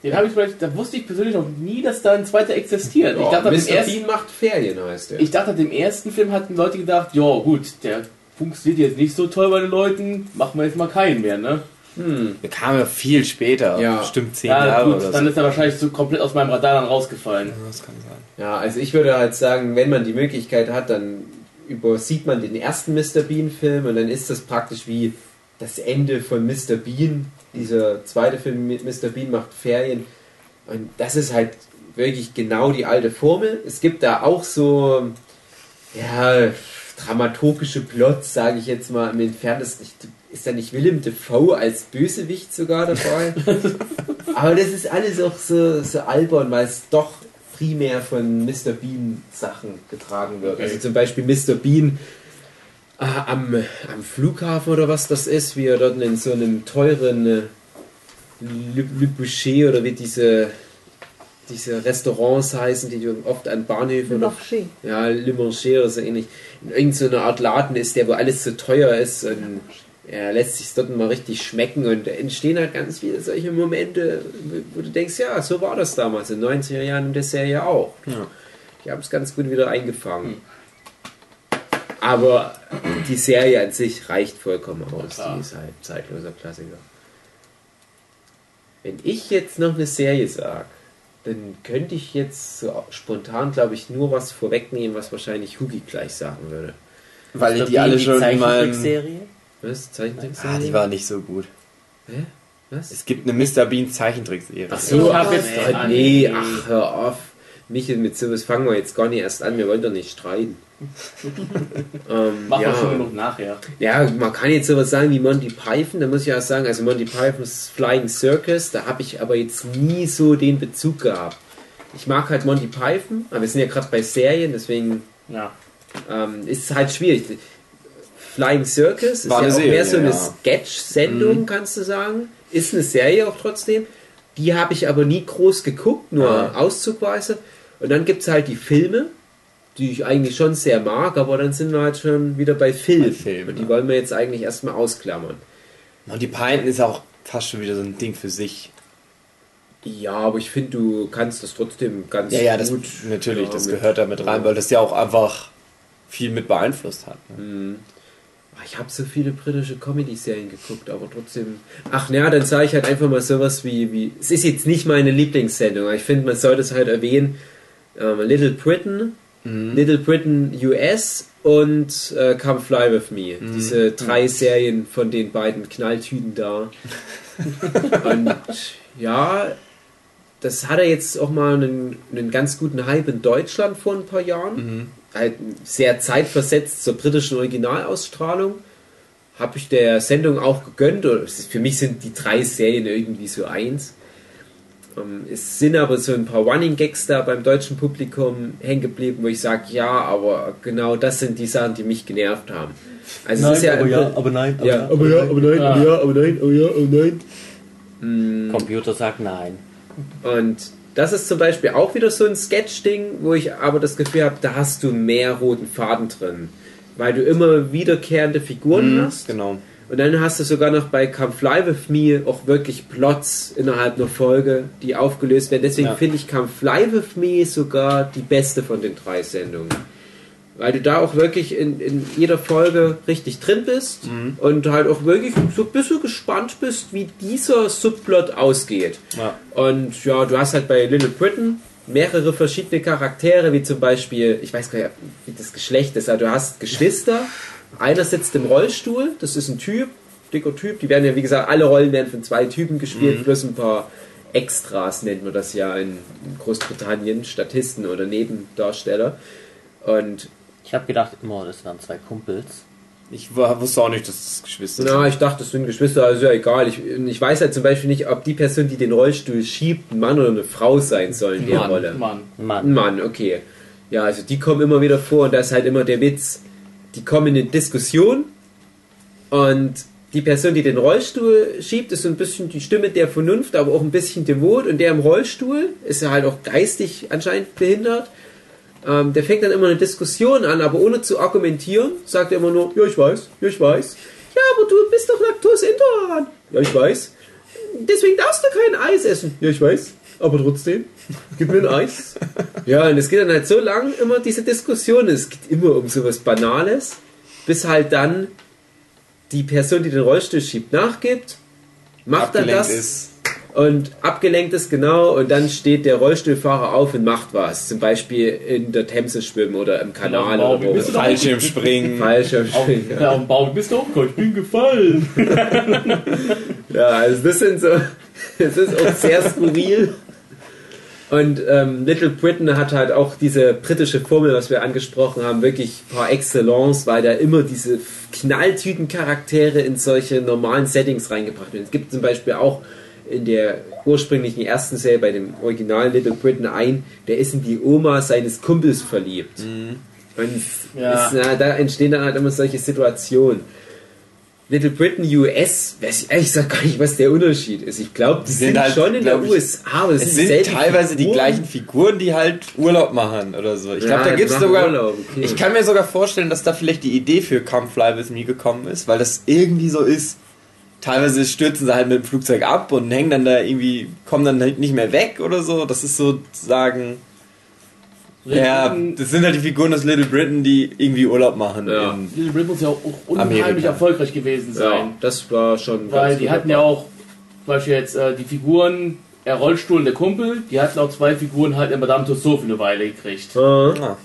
Den habe ich vielleicht, da wusste ich persönlich noch nie, dass da ein zweiter existiert. ich, dachte, Mr. ersten, Bean macht Ferien, heißt der. ich dachte, dem ersten Film hatten Leute gedacht, ja gut, der funktioniert jetzt nicht so toll bei den Leuten, machen wir jetzt mal keinen mehr, ne? hm. Der kam ja viel später, Ja. bestimmt zehn Ja, Jahre gut, oder dann so. ist er wahrscheinlich so komplett aus meinem Radar dann rausgefallen. Ja, Das kann sein. Ja, also ich würde halt sagen, wenn man die Möglichkeit hat, dann übersieht man den ersten Mr. Bean-Film und dann ist das praktisch wie das Ende von Mr. Bean. Dieser zweite Film mit Mr. Bean macht Ferien. Und das ist halt wirklich genau die alte Formel. Es gibt da auch so, ja, dramaturgische Plots, sage ich jetzt mal im Entferntesten. Ist da nicht Willem Dafoe als Bösewicht sogar dabei? Aber das ist alles auch so, so albern, weil es doch primär von Mr. Bean Sachen getragen wird. Also zum Beispiel Mr. Bean am, am Flughafen oder was das ist, wie er dort in so einem teuren äh, Le, Le Boucher oder wie diese, diese Restaurants heißen, die du oft an Bahnhöfen oder Marché. ja, Le Manger oder so ähnlich, in irgendeiner Art Laden ist, der wo alles so teuer ist und er lässt sich dort mal richtig schmecken und da entstehen halt ganz viele solche Momente, wo du denkst, ja, so war das damals in den 90er Jahren in der Serie auch. Ja. Die haben es ganz gut wieder eingefangen. Aber die Serie an sich reicht vollkommen aus. Die ist halt zeitloser Klassiker. Wenn ich jetzt noch eine Serie sage, dann könnte ich jetzt so spontan, glaube ich, nur was vorwegnehmen, was wahrscheinlich Hugi gleich sagen würde. Weil Mr. die alle schon meinem... Zeichentrickserie? Was? Zeichentrickserie? Ah, die war nicht so gut. Hä? Was? Es gibt eine Mr. Bean Zeichentrickserie. Ach so, Ich hab hab jetzt. Nee, ach, hör auf. Michael, mit sowas fangen wir jetzt gar nicht erst an. Wir wollen doch nicht streiten. ähm, Machen ja. wir schon genug nachher. Ja, man kann jetzt sowas sagen wie Monty Python, da muss ich auch sagen, also Monty Pythons Flying Circus, da habe ich aber jetzt nie so den Bezug gehabt. Ich mag halt Monty Python, aber wir sind ja gerade bei Serien, deswegen Ja. ähm, ist es halt schwierig. Flying Circus ist War ja auch Serie, mehr so eine ja. Sketch-Sendung, Mhm. kannst du sagen. Ist eine Serie auch trotzdem. Die habe ich aber nie groß geguckt, nur Ah. auszugweise. Und dann gibt es halt die Filme, die ich eigentlich schon sehr mag, aber dann sind wir halt schon wieder bei Film. Film, Und die ja. wollen wir jetzt eigentlich erstmal ausklammern. Monty Python ist auch fast schon wieder so ein Ding für sich. Ja, aber ich finde, du kannst das trotzdem ganz Ja, ja, das gut. natürlich, ja, das mit- gehört da mit rein, weil das ja auch einfach viel mit beeinflusst hat. Ne? Mhm. Ah, Ich habe so viele britische Comedy-Serien geguckt, aber trotzdem. Ach ja, dann sage ich halt einfach mal sowas wie, wie. Es ist jetzt nicht meine Lieblingssendung, aber ich finde, man sollte es halt erwähnen. Ähm, Little Britain, Little Britain US und äh, Come Fly With Me. Diese drei Serien von den beiden Knalltüten da. und ja, das hatte jetzt auch mal einen, einen ganz guten Hype in Deutschland vor ein paar Jahren. Halt sehr zeitversetzt zur britischen Originalausstrahlung. Habe ich der Sendung auch gegönnt. Für mich sind die drei Serien irgendwie so eins. Ähm, Es sind aber so ein paar Running Gags da beim deutschen Publikum hängen geblieben, wo ich sage, ja, aber genau das sind die Sachen, die mich genervt haben. Also es ist ja, im Prin- aber nein. ja, aber ja, aber nein, aber ja, aber nein, oh ja, oh nein. Mm, Computer sagt nein. Und das ist zum Beispiel auch wieder so ein Sketch-Ding, wo ich aber das Gefühl habe, da hast du mehr roten Faden drin. Weil du immer wiederkehrende Figuren hast. Genau. Und dann hast du sogar noch bei Come Fly With Me auch wirklich Plots innerhalb einer Folge, die aufgelöst werden. Deswegen Ja. finde ich Come Fly With Me sogar die beste von den drei Sendungen. Weil du da auch wirklich in, in jeder Folge richtig drin bist und halt auch wirklich so ein bisschen gespannt bist, wie dieser Subplot ausgeht. Ja. Und ja, du hast halt bei Little Britain mehrere verschiedene Charaktere, wie zum Beispiel, ich weiß gar nicht, wie das Geschlecht ist, aber du hast Geschwister, einer sitzt im Rollstuhl, das ist ein Typ, dicker Typ, die werden ja, wie gesagt, alle Rollen werden von zwei Typen gespielt, plus ein paar Extras nennt man das ja in Großbritannien, Statisten oder Nebendarsteller. Und Ich habe gedacht immer, das wären zwei Kumpels. Ich war, wusste auch nicht, dass das Geschwister Na, ich dachte, das sind Geschwister, also ja egal. Ich, ich weiß halt zum Beispiel nicht, ob die Person, die den Rollstuhl schiebt, ein Mann oder eine Frau sein soll in der Rolle. Mann. Ein Mann. Mann, okay. Ja, also die kommen immer wieder vor und da ist halt immer der Witz, die kommen in eine Diskussion und die Person, die den Rollstuhl schiebt, ist so ein bisschen die Stimme der Vernunft, aber auch ein bisschen devot und der im Rollstuhl ist ja halt auch geistig anscheinend behindert. Ähm, der fängt dann immer eine Diskussion an, aber ohne zu argumentieren, sagt er immer nur, ja, ich weiß, ja, ich weiß. Ja, aber du bist doch laktoseintolerant. Ja, ich weiß. Deswegen darfst du kein Eis essen. Ja, ich weiß. Aber trotzdem, gib mir ein Eis. Ja, und es geht dann halt so lang immer diese Diskussion. Es geht immer um sowas Banales, bis halt dann die Person, die den Rollstuhl schiebt, nachgibt, macht dann abgelenkt das ist. und abgelenkt ist genau und dann steht der Rollstuhlfahrer auf und macht was. Zum Beispiel in der Themse schwimmen oder im Kanal oder wo. Fallschirmspringen. Fallschirmspringen. Auf, ja, auf dem Baum bist du hochgekommen, ich bin gefallen. Ja, also das sind so, das ist auch sehr skurril. Und ähm, Little Britain hat halt auch diese britische Formel, was wir angesprochen haben, wirklich par excellence, weil da immer diese Knalltüten-Charaktere in solche normalen Settings reingebracht werden. Es gibt zum Beispiel auch in der ursprünglichen ersten Serie bei dem originalen Little Britain ein, der ist in die Oma seines Kumpels verliebt. Und Ja. ist, na, da entstehen dann halt immer solche Situationen. Little Britain US, weiß ich ehrlich gesagt gar nicht, was der Unterschied ist. Ich glaube, die sind, sind halt, schon in der ich, USA, aber es, Es sind teilweise die Figuren. gleichen Figuren, die halt Urlaub machen oder so. Ich Ja, glaube, da die gibt es sogar. Urlaub, okay. Ich kann mir sogar vorstellen, dass da vielleicht die Idee für Come Fly With Me gekommen ist, weil das irgendwie so ist. Teilweise stürzen sie halt mit dem Flugzeug ab und hängen dann da irgendwie, kommen dann halt nicht mehr weg oder so. Das ist sozusagen. Ja, das sind halt die Figuren aus Little Britain, die irgendwie Urlaub machen. Ja. Little Britain muss ja auch unheimlich Amerika. erfolgreich gewesen sein. Ja, das war schon Weil ganz die hatten ja auch, zum Beispiel jetzt äh, die Figuren, der Rollstuhl und der Kumpel, die hatten auch zwei Figuren halt in Madame Tussauds für eine Weile gekriegt. dabei. Ah.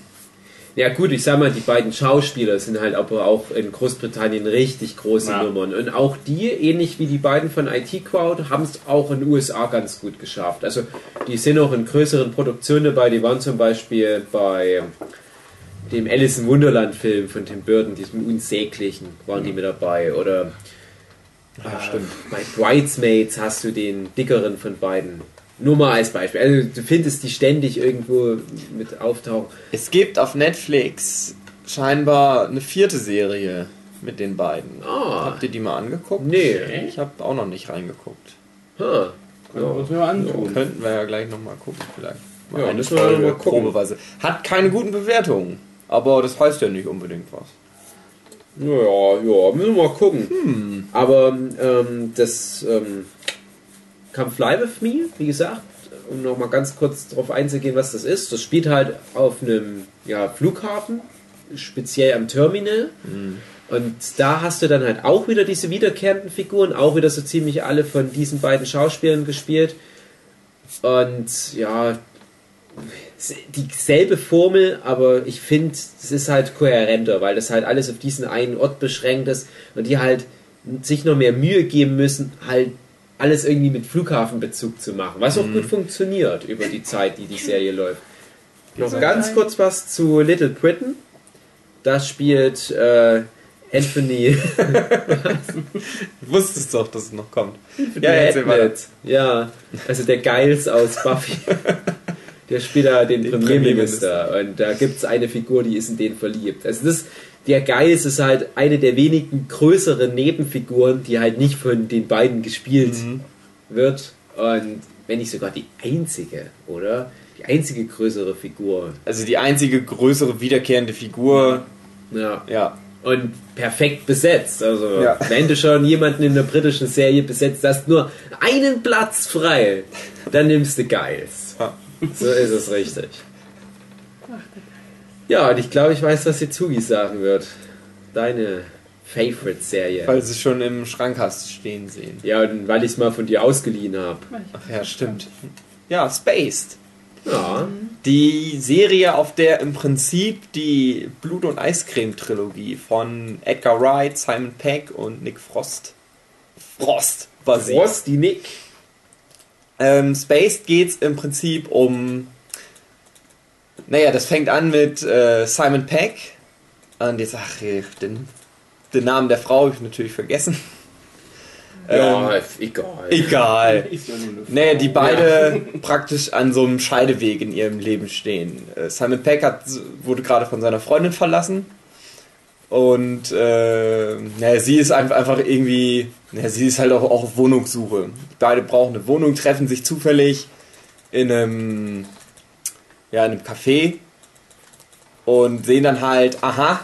Ja gut, ich sag mal, die beiden Schauspieler sind halt aber auch in Großbritannien richtig große Ja. Nummern. Und auch die, ähnlich wie die beiden von IT Crowd, haben es auch in den USA ganz gut geschafft. Also die sind auch in größeren Produktionen dabei. Die waren zum Beispiel bei dem Alice in Wunderland Film von Tim Burton, diesem Unsäglichen, waren die mit dabei. Oder Ja, stimmt. bei Bridesmaids hast du den dickeren von beiden. Nur mal als Beispiel. Also du findest die ständig irgendwo mit auftauchen. Es gibt auf Netflix scheinbar eine vierte Serie mit den beiden. Ah. Habt ihr die mal angeguckt? Nee. Ich habe auch noch nicht reingeguckt. Huh. Können wir uns mal antun. Könnten wir ja gleich nochmal gucken, vielleicht. Mal Ja, eine müssen wir Folge mal gucken. probeweise. Hat keine guten Bewertungen, aber das heißt ja nicht unbedingt was. Ja, ja, müssen wir mal gucken. Aber ähm, das ähm, Come Fly With Me, wie gesagt, um nochmal ganz kurz darauf einzugehen, was das ist. Das spielt halt auf einem ja, Flughafen, speziell am Terminal. Und da hast du dann halt auch wieder diese wiederkehrenden Figuren, auch wieder so ziemlich alle von diesen beiden Schauspielern gespielt. Und ja, dieselbe Formel, aber ich finde, es ist halt kohärenter, weil das halt alles auf diesen einen Ort beschränkt ist und die halt sich noch mehr Mühe geben müssen, halt alles irgendwie mit Flughafenbezug zu machen, was auch gut funktioniert über die Zeit, die die Serie läuft. Noch ganz kurz was zu Little Britain. Das spielt äh, Anthony Ich wusste es doch, dass es noch kommt. ja. Edmund. Ja, also der Giles aus Buffy. Der spielt da den, Den Premierminister. Und da gibt es eine Figur, die ist in den verliebt. Also das, der Giles ist halt eine der wenigen größeren Nebenfiguren, die halt nicht von den beiden gespielt wird. Und wenn nicht sogar die einzige, oder? Die einzige größere Figur. Also die einzige größere wiederkehrende Figur. Ja. Ja. Und perfekt besetzt. Also, Ja. wenn du schon jemanden in der britischen Serie besetzt hast, nur einen Platz frei, dann nimmst du. Ja. So ist es richtig. Ja, und ich glaube, ich weiß, was Hitsugi sagen wird. Deine Favorite-Serie. Weil sie schon im Schrank hast stehen sehen. Ja, und weil ich es mal von dir ausgeliehen habe. Ach ja, stimmt. Ja, Spaced. Ja, Die Serie, auf der im Prinzip die Blut- und Eiscreme-Trilogie von Edgar Wright, Simon Peck und Nick Frost Frost basiert. Frosty Nick. Ähm, Spaced geht's im Prinzip um. Naja, das fängt an mit äh, Simon Peck. Und jetzt, ach, den, den Namen der Frau habe ich natürlich vergessen. Ja, Ähm, egal. egal. Ja. Nee, die beide praktisch an so einem Scheideweg in ihrem Leben stehen. Äh, Simon Peck hat, wurde gerade von seiner Freundin verlassen. Und äh, naja, sie ist einfach, einfach irgendwie, naja, sie ist halt auch, auch auf Wohnungssuche. Beide brauchen eine Wohnung, treffen sich zufällig in einem, ja, in einem Café und sehen dann halt, aha,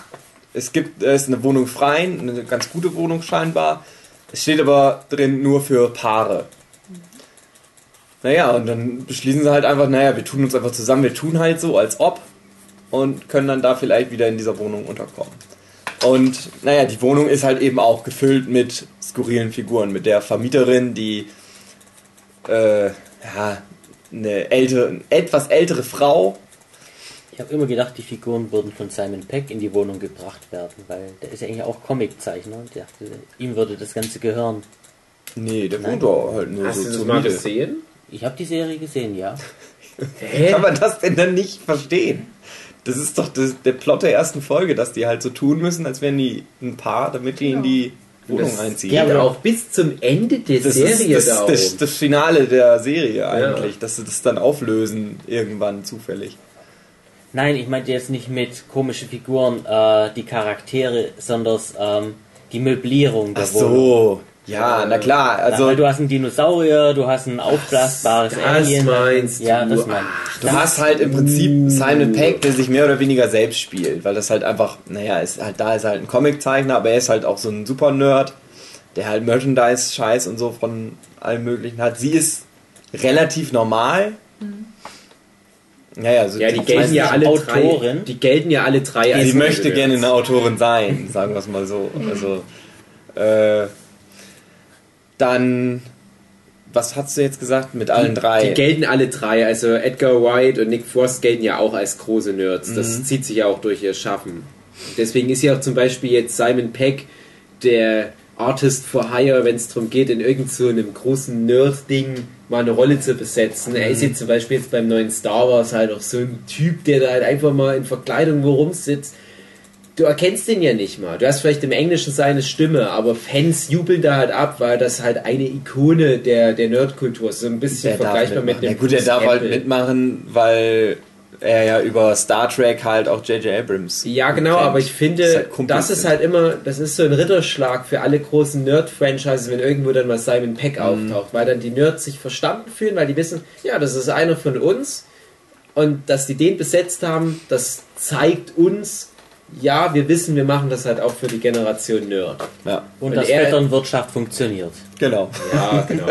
es gibt, es ist eine Wohnung frei, eine ganz gute Wohnung scheinbar. Es steht aber drin nur für Paare. Naja, und dann beschließen sie halt einfach, naja, wir tun uns einfach zusammen, wir tun halt so, als ob und können dann da vielleicht wieder in dieser Wohnung unterkommen. Und naja, die Wohnung ist halt eben auch gefüllt mit skurrilen Figuren, mit der Vermieterin, die äh, ja, eine ältere, etwas ältere Frau. Ich habe immer gedacht, die Figuren würden von Simon Peck in die Wohnung gebracht werden, weil der ist ja eigentlich auch Comiczeichner und ich dachte, ihm würde das Ganze gehören. Nee, der Nein. wohnt da halt nur Hast so du das mal gesehen? Ich habe die Serie gesehen, ja. Hä? Kann man das denn dann nicht verstehen? Das ist doch das, der Plot der ersten Folge, dass die halt so tun müssen, als wären die ein Paar, damit die in die Wohnung Das einziehen. geht auch bis zum Ende der das Serie ist das, darum. das, das Finale der Serie eigentlich, dass sie das dann auflösen irgendwann zufällig. Nein, ich meinte jetzt nicht mit komischen Figuren äh, die Charaktere, sondern ähm, die Möblierung der Ach Wohnung. so, ja, na klar, Also, also weil du hast einen Dinosaurier, du hast ein aufblasbares das Alien. meinst ja, du. das mein ich. Du hast halt im Prinzip Simon Peck, der sich mehr oder weniger selbst spielt, weil das halt einfach, naja, ist halt, da ist er halt ein Comiczeichner, aber er ist halt auch so ein Super-Nerd, der halt Merchandise-Scheiß und so von allem möglichen hat. Sie ist relativ normal. Naja, also Ja, die ich gelten ja alle Autorin. drei. Die gelten ja alle drei als Sie möchte gerne eine Autorin sein, sagen wir es mal so. Also, äh, dann, was hast du jetzt gesagt mit allen drei? Die gelten alle drei. Also Edgar White und Nick Frost gelten ja auch als große Nerds. Das Mhm. zieht sich ja auch durch ihr Schaffen. Deswegen ist ja auch zum Beispiel jetzt Simon Peck der Artist for Hire, wenn es darum geht, in irgend so einem großen Nerd-Ding mal eine Rolle zu besetzen. Er Mhm. ist jetzt zum Beispiel jetzt beim neuen Star Wars halt auch so ein Typ, der da halt einfach mal in Verkleidung wo rumsitzt. Du erkennst den ja nicht mal. Du hast vielleicht im Englischen seine Stimme, aber Fans jubeln da halt ab, weil das halt eine Ikone der, der Nerdkultur ist. So ein bisschen Der vergleichbar mit dem Ja gut, er darf halt Apple. mitmachen, weil er ja über Star Trek halt auch J.J. Abrams Ja, genau, kennt. aber ich finde, Das ist halt das ist halt immer, das ist so ein Ritterschlag für alle großen Nerd-Franchises, wenn irgendwo dann mal Simon Peck Mhm. auftaucht, weil dann die Nerds sich verstanden fühlen, weil die wissen, ja, das ist einer von uns und dass die den besetzt haben, das zeigt uns, ja, wir wissen, wir machen das halt auch für die Generation Nerd. Ja, Und, Und dass er- Vetternwirtschaft funktioniert. genau. Ja, genau.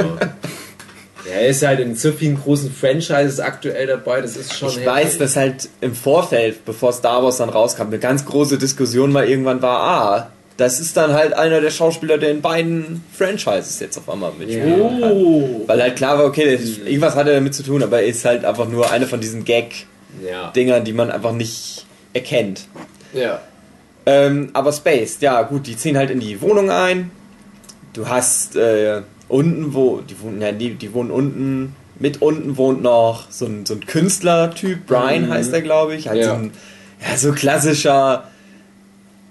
Er ist halt in so vielen großen Franchises aktuell dabei, das ist schon Ich heftig. weiß, dass halt im Vorfeld, bevor Star Wars dann rauskam, eine ganz große Diskussion mal irgendwann war, ah, das ist dann halt einer der Schauspieler, der in beiden Franchises jetzt auf einmal mitspielt. Oh. Weil halt klar war, okay, das ist, irgendwas hat er damit zu tun, aber er ist halt einfach nur eine von diesen Gag-Dingern, Ja. die man einfach nicht erkennt. Ja. Ähm, aber Space, ja gut, die ziehen halt in die Wohnung ein. Du hast äh, unten, wo, die wohnen, ja, die, die wohnen unten, mit unten wohnt noch so ein, so ein Künstlertyp, Brian heißt er, glaube ich. Halt Ja. so ein ja, so klassischer,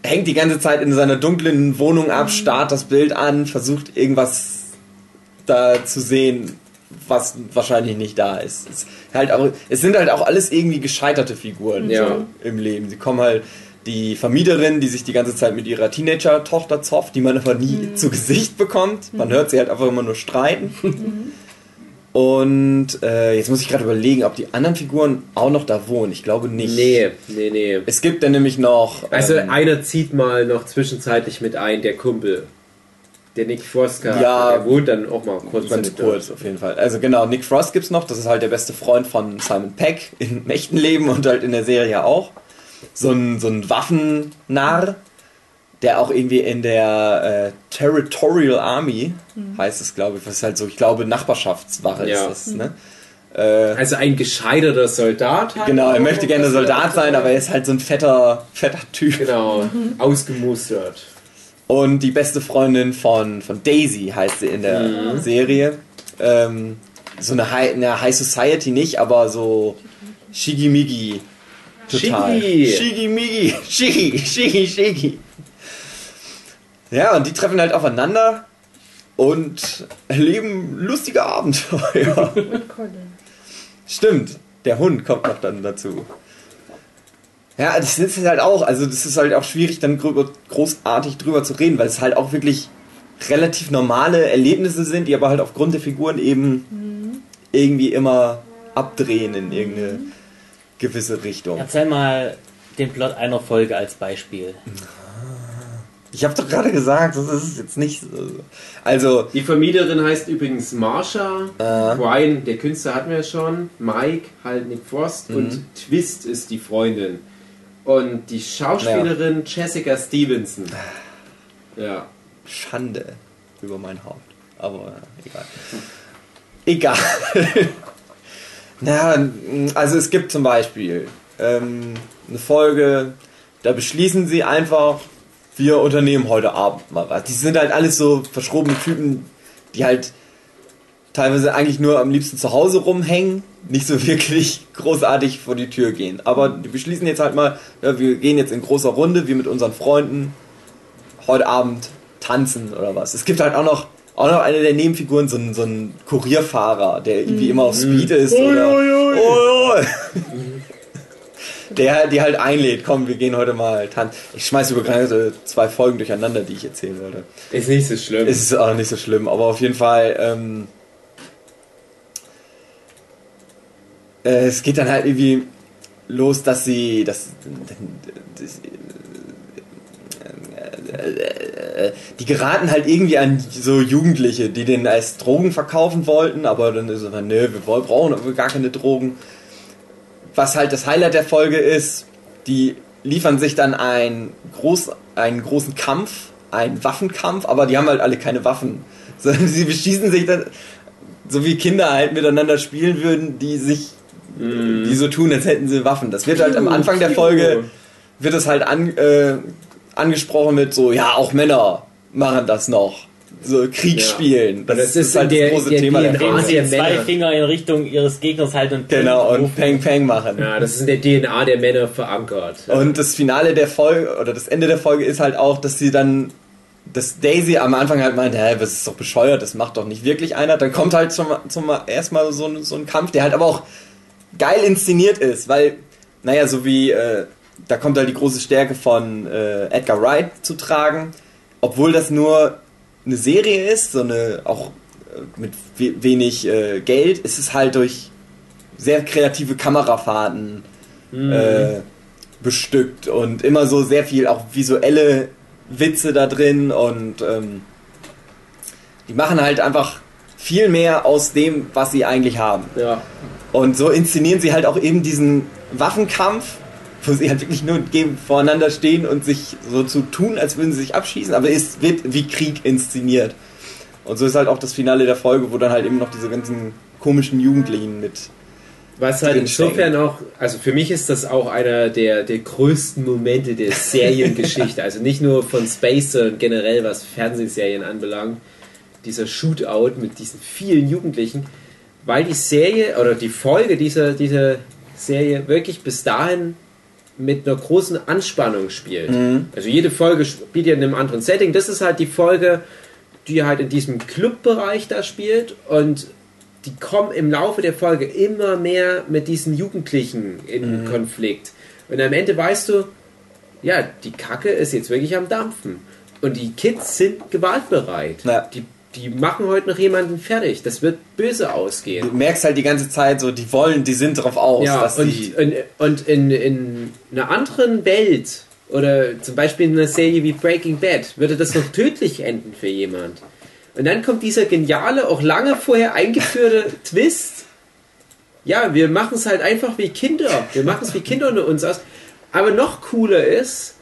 hängt die ganze Zeit in seiner dunklen Wohnung ab, starrt das Bild an, versucht irgendwas da zu sehen, was wahrscheinlich nicht da ist. Es, halt auch, es sind halt auch alles irgendwie gescheiterte Figuren Ja. so im Leben. Sie kommen halt die Vermieterin, die sich die ganze Zeit mit ihrer Teenager-Tochter zofft, die man aber nie zu Gesicht bekommt. Man hört sie halt einfach immer nur streiten. Und äh, jetzt muss ich gerade überlegen, ob die anderen Figuren auch noch da wohnen. Ich glaube nicht. Nee, nee, nee. Es gibt dann nämlich noch. Also ähm, einer zieht mal noch zwischenzeitlich mit ein, der Kumpel. Der Nick Froska, Ja. der wohnt dann auch mal kurz Ganz kurz, auf jeden Fall. Also genau, Nick Frost gibt's noch, das ist halt der beste Freund von Simon Peck im echten Leben und halt in der Serie auch. So ein, so ein Waffennarr, der auch irgendwie in der äh, Territorial Army, heißt es glaube ich, was ist halt so, ich glaube Nachbarschaftswache Ja. ist das, ne? Äh, Also ein gescheiterter Soldat halt. genau, er möchte gerne er Soldat sein, aber er ist halt so ein fetter, fetter Typ. Genau, ausgemustert. Und die beste Freundin von, von Daisy heißt sie in der Mhm. Serie. Ähm, so eine High, eine High Society nicht, aber so Shigimigi. Total. Shigi. Shigimigi. Shigi, Shigi, Shigi. Ja, und die treffen halt aufeinander und erleben lustige Abenteuer. Stimmt, der Hund kommt noch dann dazu. Ja, das ist halt auch, also das ist halt auch schwierig, dann großartig drüber zu reden, weil es halt auch wirklich relativ normale Erlebnisse sind, die aber halt aufgrund der Figuren eben irgendwie immer abdrehen in irgendeine gewisse Richtung. Erzähl mal den Plot einer Folge als Beispiel. Ich habe doch gerade gesagt, das ist jetzt nicht so. Also, Die Vermieterin heißt übrigens Marsha. Äh. Brian, der Künstler hatten wir schon. Mike, halt Nick Frost. Mhm. Und Twist ist die Freundin. Und die Schauspielerin Jessica Stevenson. Ja. Schande über mein Haupt. Aber äh, egal. Egal. Na, also es gibt zum Beispiel ähm, eine Folge, da beschließen sie einfach, wir unternehmen heute Abend mal was. Die sind halt alles so verschrobene Typen, die halt teilweise eigentlich nur am liebsten zu Hause rumhängen, nicht so wirklich großartig vor die Tür gehen. Aber die beschließen jetzt halt mal, ja, wir gehen jetzt in großer Runde, wir mit unseren Freunden, heute Abend tanzen oder was. Es gibt halt auch noch, auch noch eine der Nebenfiguren, so ein, so ein Kurierfahrer, der irgendwie immer auf Speed ist. Oder, Oi, oi. Der, die halt einlädt, komm, wir gehen heute mal tanzen. Ich schmeiße über gerade zwei Folgen durcheinander, die ich erzählen wollte. Ist nicht so schlimm. Es ist auch nicht so schlimm, aber auf jeden Fall, ähm, äh, es geht dann halt irgendwie los, dass sie, dass, das, äh, die geraten halt irgendwie an so Jugendliche, die den als Drogen verkaufen wollten, aber dann ist es nö, wir brauchen gar keine Drogen. Was halt das Highlight der Folge ist, die liefern sich dann ein groß, einen großen Kampf, einen Waffenkampf, aber die haben halt alle keine Waffen. Sondern sie beschießen sich dann, so wie Kinder halt miteinander spielen würden, die sich, die so tun, als hätten sie Waffen. Das wird halt am Anfang der Folge, wird es halt an, äh, angesprochen mit so, ja, auch Männer machen das noch. So Krieg Ja. spielen. Und das ist in der- der der DNA Folge. Indem sie der zwei Männer. Finger in Richtung ihres Gegners halten und Genau, und. Peng Peng machen. Ja, das ist in der DNA der Männer verankert. Und das Finale der Folge, oder das Ende der Folge ist halt auch, dass sie dann, dass Daisy am Anfang halt meint, hä, das ist doch bescheuert, das macht doch nicht wirklich einer. Dann kommt halt zum, zum erstmal so, ein- so ein Kampf, der halt aber auch geil inszeniert ist, weil, naja, so wie, äh, da kommt halt die große Stärke von äh, Edgar Wright zu tragen, obwohl das nur eine Serie ist, so eine, auch äh, mit we wenig äh, Geld, ist es halt durch sehr kreative Kamerafahrten äh, bestückt und immer so sehr viel auch visuelle Witze da drin und ähm, die machen halt einfach viel mehr aus dem, was sie eigentlich haben. Ja. Und so inszenieren sie halt auch eben diesen Waffenkampf, wo sie halt wirklich nur voreinander stehen und sich so zu tun, als würden sie sich abschießen, aber es wird wie Krieg inszeniert. Und so ist halt auch das Finale der Folge, wo dann halt eben noch diese ganzen komischen Jugendlichen mit. Was halt insofern auch, also für mich ist das auch einer der, der größten Momente der Seriengeschichte. also nicht nur von Space, sondern generell was Fernsehserien anbelangt. Dieser Shootout mit diesen vielen Jugendlichen, weil die Serie oder die Folge dieser, dieser Serie wirklich bis dahin mit einer großen Anspannung spielt. Also jede Folge spielt ja in einem anderen Setting. Das ist halt die Folge, die halt in diesem Clubbereich da spielt und die kommen im Laufe der Folge immer mehr mit diesen Jugendlichen in Konflikt. Und am Ende weißt du, ja, die Kacke ist jetzt wirklich am Dampfen. Und die Kids sind gewaltbereit. Ja. Die, die machen heute noch jemanden fertig. Das wird böse ausgehen. Du merkst halt die ganze Zeit so, die wollen, die sind drauf aus, Ja, dass und, die. und, und in, in einer anderen Welt oder zum Beispiel in einer Serie wie Breaking Bad würde das noch tödlich enden für jemand. Und dann kommt dieser geniale, auch lange vorher eingeführte Twist. Ja, wir machen es halt einfach wie Kinder. Wir machen es wie Kinder unter uns aus. Aber noch cooler ist,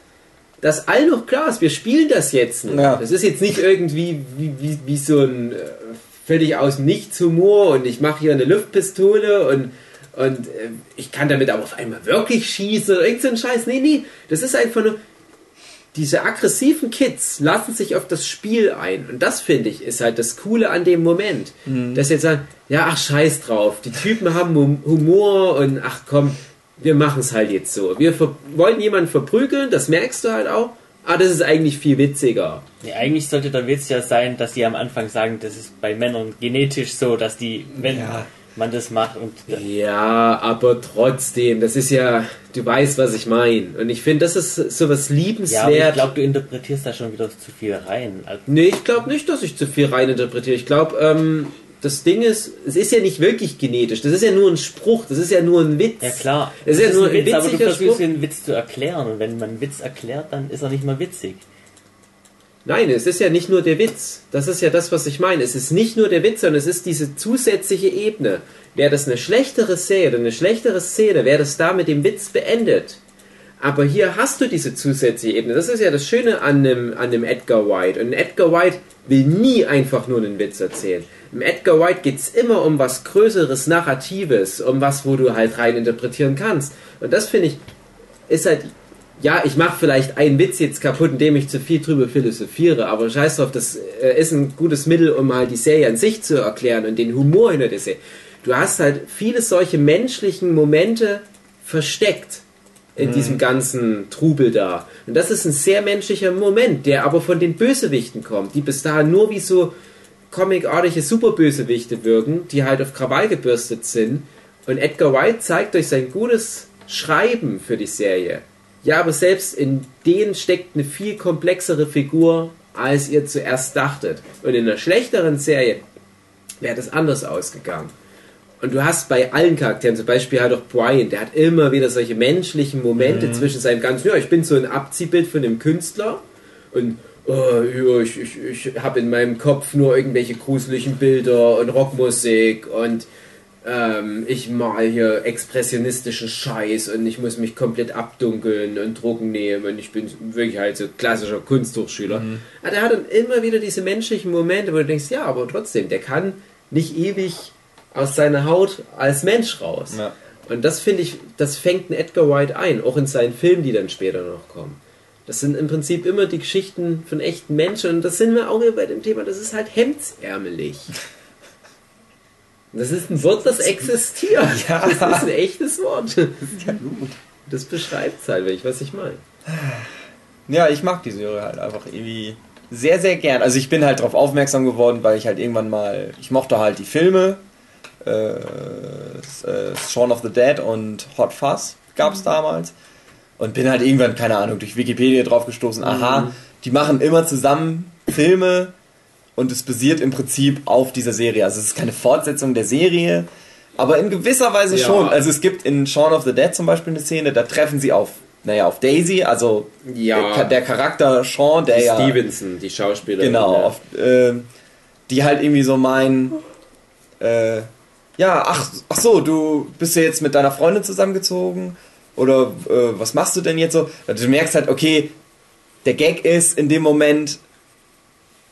dass all noch klar ist, wir spielen das jetzt nicht. Ja. Das ist jetzt nicht irgendwie wie, wie, wie so ein äh, völlig aus Nichts Humor und ich mache hier eine Luftpistole und, und äh, ich kann damit aber auf einmal wirklich schießen oder irgend so ein Scheiß. Nee, nee, das ist einfach nur, diese aggressiven Kids lassen sich auf das Spiel ein. Und das finde ich ist halt das Coole an dem Moment. Dass sie jetzt sagen, ja, ach, scheiß drauf. Die Typen haben Hum- Humor und ach komm, wir machen es halt jetzt so. Wir wollen jemanden verprügeln, das merkst du halt auch. Ah, das ist eigentlich viel witziger. Nee, eigentlich sollte der Witz ja sein, dass sie am Anfang sagen, das ist bei Männern genetisch so, dass die, wenn Ja. man das macht und Ja, aber trotzdem, das ist ja, du weißt, was ich meine. Und ich finde, das ist sowas ja, aber ich liebenswert. glaube, du interpretierst da schon wieder zu viel rein. Also, Nee, ich glaube nicht, dass ich zu viel reininterpretiere. Ich glaube, ähm, das Ding ist, es ist ja nicht wirklich genetisch. Das ist ja nur ein Spruch. Das ist ja nur ein Witz. ja klar, Es ist ja nur ein Witz, aber du versuchst den Witz zu erklären und wenn man einen Witz erklärt, dann ist er nicht mehr witzig. Nein, es ist ja nicht nur der Witz. Das ist ja das, was ich meine. Es ist nicht nur der Witz, sondern es ist diese zusätzliche Ebene. Wäre das eine schlechtere Szene, eine schlechtere Szene, wäre das da mit dem Witz beendet. Aber hier hast du diese zusätzliche Ebene. Das ist ja das Schöne an dem, an dem Edgar White. Und Edgar White will nie einfach nur einen Witz erzählen. Im Edgar White geht es immer um was Größeres, Narratives, um was, wo du halt rein interpretieren kannst. Und das finde ich, ist halt ja, ich mache vielleicht einen Witz jetzt kaputt, indem ich zu viel drüber philosophiere, aber scheiß drauf, das äh, ist ein gutes Mittel, um halt die Serie an sich zu erklären und den Humor hinter der Serie. Du hast halt viele solche menschlichen Momente versteckt in diesem ganzen Trubel da. Und das ist ein sehr menschlicher Moment, der aber von den Bösewichten kommt, die bis dahin nur wie so comicartige Superbösewichte wirken, die halt auf Krawall gebürstet sind. Und Edgar Wright zeigt durch sein gutes Schreiben für die Serie, ja, aber selbst in denen steckt eine viel komplexere Figur, als ihr zuerst dachtet. Und in einer schlechteren Serie wäre das anders ausgegangen. Und du hast bei allen Charakteren, zum Beispiel halt auch Brian, der hat immer wieder solche menschlichen Momente zwischen seinem ganzen, ja, ich bin so ein Abziehbild von dem Künstler und oh, ja, ich, ich, ich habe in meinem Kopf nur irgendwelche gruseligen Bilder und Rockmusik und ähm, ich mal hier expressionistischen Scheiß und ich muss mich komplett abdunkeln und Drogen nehmen und ich bin wirklich halt so klassischer Kunsthochschüler. Aber der hat dann immer wieder diese menschlichen Momente, wo du denkst, ja, aber trotzdem, der kann nicht ewig aus seiner Haut als Mensch raus. Ja. Und das finde ich, das fängt ein Edgar Wright ein, auch in seinen Filmen, die dann später noch kommen. Das sind im Prinzip immer die Geschichten von echten Menschen und das sind wir auch wieder bei dem Thema, das ist halt hemdsärmelig. Das ist ein Wort, das existiert. Ja. Das ist ein echtes Wort. Das beschreibt es halt, wenn ich was ich meine. Ja, ich mag die Serie halt einfach irgendwie sehr, sehr gern. Also ich bin halt darauf aufmerksam geworden, weil ich halt irgendwann mal, ich mochte halt die Filme, Shaun of the Dead und Hot Fuzz gab es damals. Und bin halt irgendwann, keine Ahnung, durch Wikipedia drauf gestoßen, aha, die machen immer zusammen Filme und es basiert im Prinzip auf dieser Serie. Also es ist keine Fortsetzung der Serie, aber in gewisser Weise Ja. schon. Also es gibt in Shaun of the Dead zum Beispiel eine Szene, da treffen sie auf, naja, auf Daisy, also Ja. der, der Charakter Sean, der ja Stevenson, die Schauspielerin. genau, auf, äh, die halt irgendwie so meinen, äh, ja, ach, ach so, du bist ja jetzt mit deiner Freundin zusammengezogen oder äh, was machst du denn jetzt so? Also Du merkst halt, okay, der Gag ist in dem Moment,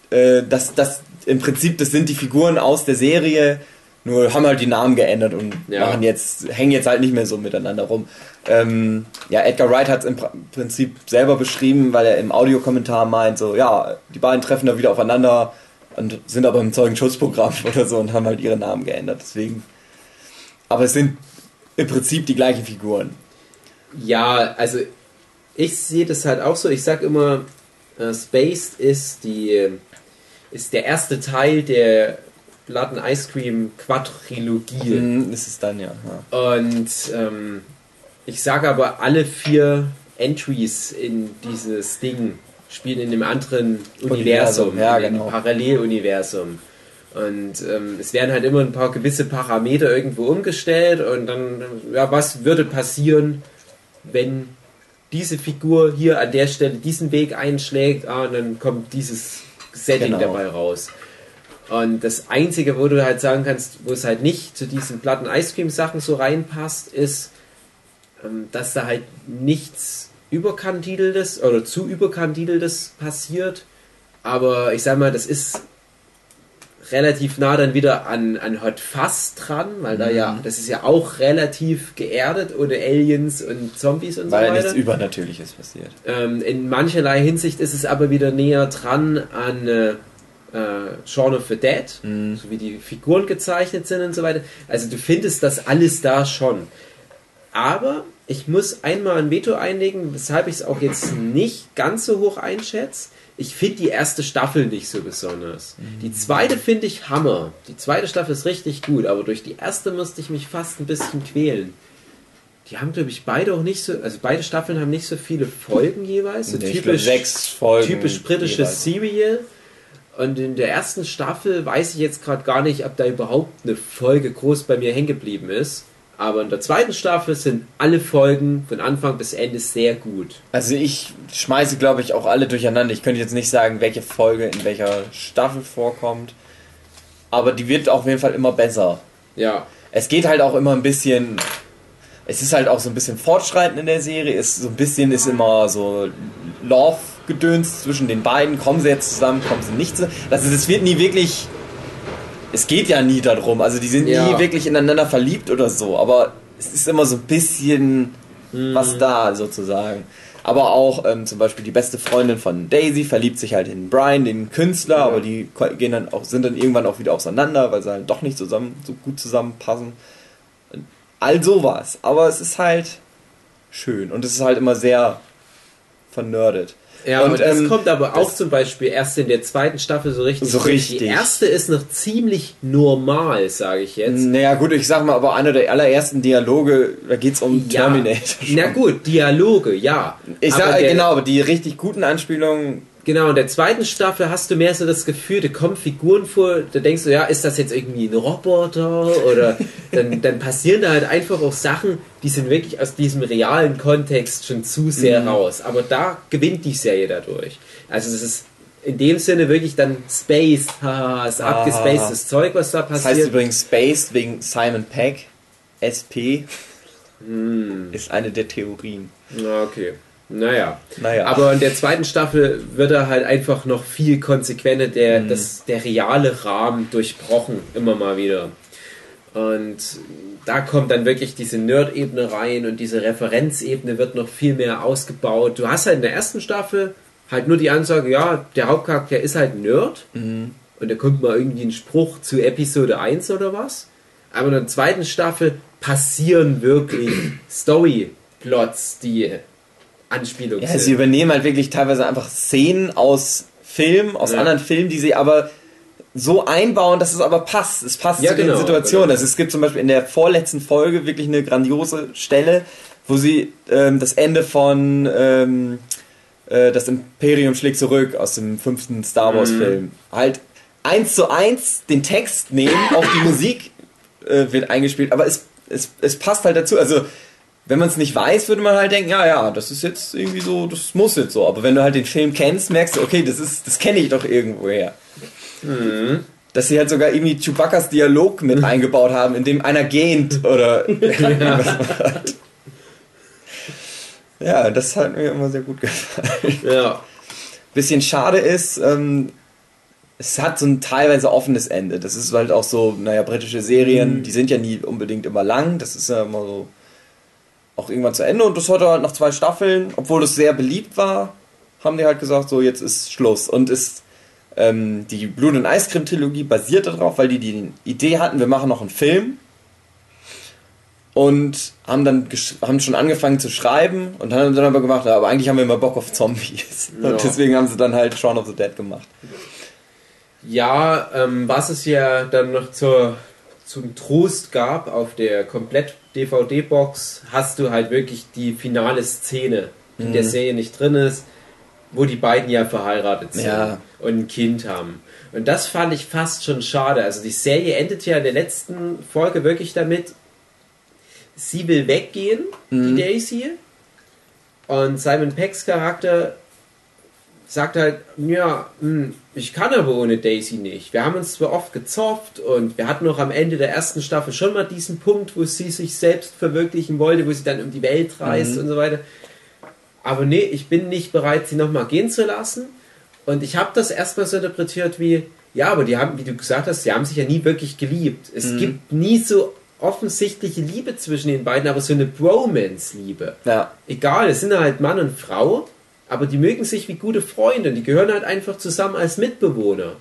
äh, dass das im Prinzip, das sind die Figuren aus der Serie, nur haben halt die Namen geändert und Ja. machen jetzt, hängen jetzt halt nicht mehr so miteinander rum. Ähm, ja, Edgar Wright hat es im Prinzip selber beschrieben, weil er im Audiokommentar meint, so, ja, die beiden treffen da wieder aufeinander und sind aber im Zeugenschutzprogramm oder so und haben halt ihre Namen geändert. Deswegen. Aber es sind im Prinzip die gleichen Figuren. Ja, also ich sehe das halt auch so. Ich sag immer, äh, Spaced ist die ist der erste Teil der and Ice Cream Quadrilogie. Mhm, ist es dann ja. ja. Und ähm, ich sage aber, alle vier Entries in dieses Ding spielen in einem anderen Universum, Universum, ja, in einem genau. Paralleluniversum. Und ähm, es werden halt immer ein paar gewisse Parameter irgendwo umgestellt und dann, ja, was würde passieren, wenn diese Figur hier an der Stelle diesen Weg einschlägt, ah, und dann kommt dieses Setting Genau. dabei raus. Und das Einzige, wo du halt sagen kannst, wo es halt nicht zu diesen Platten Ice Cream Sachen so reinpasst, ist, ähm, dass da halt nichts überkandideltes oder zu überkandideltes passiert. Aber ich sag mal, das ist relativ nah dann wieder an, an Hot Fuzz dran, weil da ja, das ist ja auch relativ geerdet ohne Aliens und Zombies und Weil so ja nichts weiter. Übernatürliches passiert. Ähm, in mancherlei Hinsicht ist es aber wieder näher dran an äh, äh, Shaun of the Dead, Mhm. so wie die Figuren gezeichnet sind und so weiter. Also du findest das alles da schon. Aber ich muss einmal ein Veto einlegen, weshalb ich es auch jetzt nicht ganz so hoch einschätze. Ich finde die erste Staffel nicht so besonders. Die zweite finde ich Hammer. Die zweite Staffel ist richtig gut, aber durch die erste musste ich mich fast ein bisschen quälen. Die haben, glaube ich, beide auch nicht so, also beide Staffeln haben nicht so viele Folgen jeweils. So Nee, typisch, sechs Folgen typisch britisches jeweils. Serial. Und in der ersten Staffel weiß ich jetzt gerade gar nicht, ob da überhaupt eine Folge groß bei mir hängen geblieben ist. Aber in der zweiten Staffel sind alle Folgen von Anfang bis Ende sehr gut. Also ich schmeiße, glaube ich, auch alle durcheinander. Ich könnte jetzt nicht sagen, welche Folge in welcher Staffel vorkommt. Aber die wird auf jeden Fall immer besser. Ja. Es geht halt auch immer ein bisschen. Es ist halt auch so ein bisschen fortschreitend in der Serie. Es so ein bisschen ist immer so Love-Gedöns zwischen den beiden. Kommen sie jetzt zusammen, kommen sie nicht zusammen. Also es wird nie wirklich. Es geht ja nie darum. Also die sind Ja. nie wirklich ineinander verliebt oder so. Aber es ist immer so ein bisschen was da sozusagen. Aber auch ähm, zum Beispiel die beste Freundin von Daisy verliebt sich halt in Brian, den Künstler, aber die gehen dann auch, sind dann irgendwann auch wieder auseinander, weil sie halt doch nicht zusammen so gut zusammenpassen. All sowas. Aber es ist halt schön und es ist halt immer sehr vernördet. Ja, Und, und, das ähm, kommt aber auch zum Beispiel erst in der zweiten Staffel so richtig. So richtig. Die erste ist noch ziemlich normal, sage ich jetzt. Naja, gut, ich sag mal, aber einer der allerersten Dialoge, da geht's um Ja. Terminator. Na gut, Dialoge, ja. Ich Aber sag, der- genau, aber die richtig guten Anspielungen, Genau, in der zweiten Staffel hast du mehr so das Gefühl, da kommen Figuren vor, da denkst du, ja, ist das jetzt irgendwie ein Roboter oder dann, dann passieren da halt einfach auch Sachen, die sind wirklich aus diesem realen Kontext schon zu sehr Mhm. raus. Aber da gewinnt die Serie dadurch. Also es ist in dem Sinne wirklich dann Space, haha, ist Ah. abgespacedes Zeug, was da das passiert. heißt übrigens Spaced wegen Simon Peck, SP, Hm. ist eine der Theorien. Ja, okay. Naja. Naja. Aber in der zweiten Staffel wird er halt einfach noch viel konsequenter, der, Mhm. das, der reale Rahmen durchbrochen, immer mal wieder. Und da kommt dann wirklich diese Nerd-Ebene rein und diese Referenzebene wird noch viel mehr ausgebaut. Du hast halt in der ersten Staffel halt nur die Ansage, ja, der Hauptcharakter ist halt ein Nerd Mhm. und da kommt mal irgendwie ein Spruch zu Episode 1 oder was. Aber in der zweiten Staffel passieren wirklich Story-Plots, die Anspielung Ja, sind. sie übernehmen halt wirklich teilweise einfach Szenen aus Filmen, aus Ja. anderen Filmen, die sie aber so einbauen, dass es aber passt. Es passt Ja, zu den genau, Situationen. genau. Also es gibt zum Beispiel in der vorletzten Folge wirklich eine grandiose Stelle, wo sie ähm, das Ende von ähm, äh, Das Imperium schlägt zurück aus dem fünften Star Wars Mhm. Film halt eins zu eins den Text nehmen, auch die Musik äh, wird eingespielt, aber es, es, es passt halt dazu. Also wenn man es nicht weiß, würde man halt denken, ja, ja, das ist jetzt irgendwie so, das muss jetzt so. Aber wenn du halt den Film kennst, merkst du, okay, das ist, das kenne ich doch irgendwoher. Dass sie halt sogar irgendwie Chewbacca's Dialog mit eingebaut haben, in dem einer gähnt oder macht. Ja, das hat mir immer sehr gut gefallen. Ja. Bisschen schade ist, ähm, es hat so ein teilweise offenes Ende. Das ist halt auch so, naja, britische Serien, die sind ja nie unbedingt immer lang. Das ist ja immer so auch irgendwann zu Ende. Und das hatte halt nach zwei Staffeln, obwohl es sehr beliebt war, haben die halt gesagt, so jetzt ist Schluss. Und ist ähm, die Blut- und Eiscreme-Trilogie basiert darauf, weil die die Idee hatten, wir machen noch einen Film. Und haben dann haben schon angefangen zu schreiben und haben dann aber gemacht, aber eigentlich haben wir immer Bock auf Zombies. Ja. Und deswegen haben sie dann halt Shaun of the Dead gemacht. Ja, ähm, was es ja dann noch zur, zum Trost gab auf der Komplett-DVD-Box, hast du halt wirklich die finale Szene, die in Mhm. der Serie nicht drin ist, wo die beiden ja verheiratet sind Ja. und ein Kind haben. Und das fand ich fast schon schade. Also die Serie endet ja in der letzten Folge wirklich damit, sie will weggehen, Mhm. die Daisy, und Simon Pecks Charakter sagt halt, ja, hm, ich kann aber ohne Daisy nicht. Wir haben uns zwar oft gezofft und wir hatten noch am Ende der ersten Staffel schon mal diesen Punkt, wo sie sich selbst verwirklichen wollte, wo sie dann um die Welt reist Mhm. und so weiter. Aber nee, ich bin nicht bereit, sie nochmal gehen zu lassen. Und ich habe das erstmal so interpretiert wie, ja, aber die haben, wie du gesagt hast, sie haben sich ja nie wirklich geliebt. Es Mhm. gibt nie so offensichtliche Liebe zwischen den beiden, aber so eine Bromance-Liebe Ja. egal, es sind halt Mann und Frau, aber die mögen sich wie gute Freunde, die gehören halt einfach zusammen als Mitbewohner.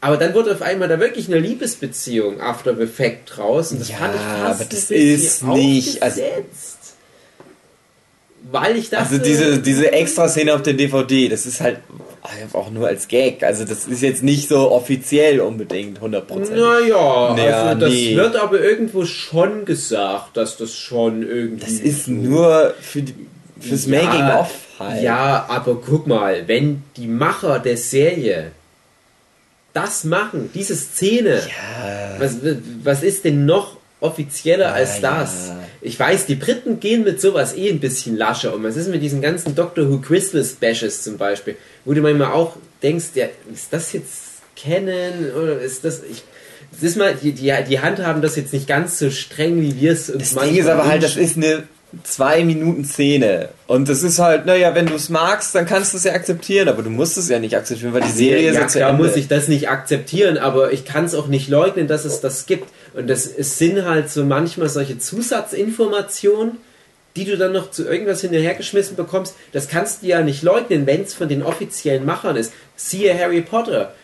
Aber dann wurde auf einmal da wirklich eine Liebesbeziehung After the Fact draus und das Ja, fand ich fast aber das ist nicht- also- weil ich dachte, Also diese, diese Extra-Szene auf der DVD, das ist halt auch nur als Gag. Also das ist jetzt nicht so offiziell unbedingt 100%. naja, Naja, also das nee. wird aber irgendwo schon gesagt, dass das schon irgendwie Das ist nur für die, fürs Ja, Making-of halt. Ja, aber guck mal, wenn die Macher der Serie das machen, diese Szene, Ja. was, was ist denn noch offizieller als ja. das? Ich weiß, die Briten gehen mit sowas eh ein bisschen lascher um. Was ist mit diesen ganzen Doctor Who Christmas Bashes zum Beispiel, wo du manchmal auch denkst, ja, ist das jetzt Canon oder ist das... Ich, das ist mal, die, die, die handhaben das jetzt nicht ganz so streng, wie wir es uns Das Ding ist aber halt, das wünschen. ist eine zwei Minuten Szene. Und das ist halt, naja, wenn du es magst, dann kannst du es ja akzeptieren, aber du musst es ja nicht akzeptieren, weil die Serie ist ja, ja muss ich das nicht akzeptieren, aber ich kann es auch nicht leugnen, dass es das gibt. Und das es sind halt so manchmal solche Zusatzinformationen, die du dann noch zu irgendwas hinterhergeschmissen bekommst, das kannst du ja nicht leugnen, wenn es von den offiziellen Machern ist. Siehe Harry Potter.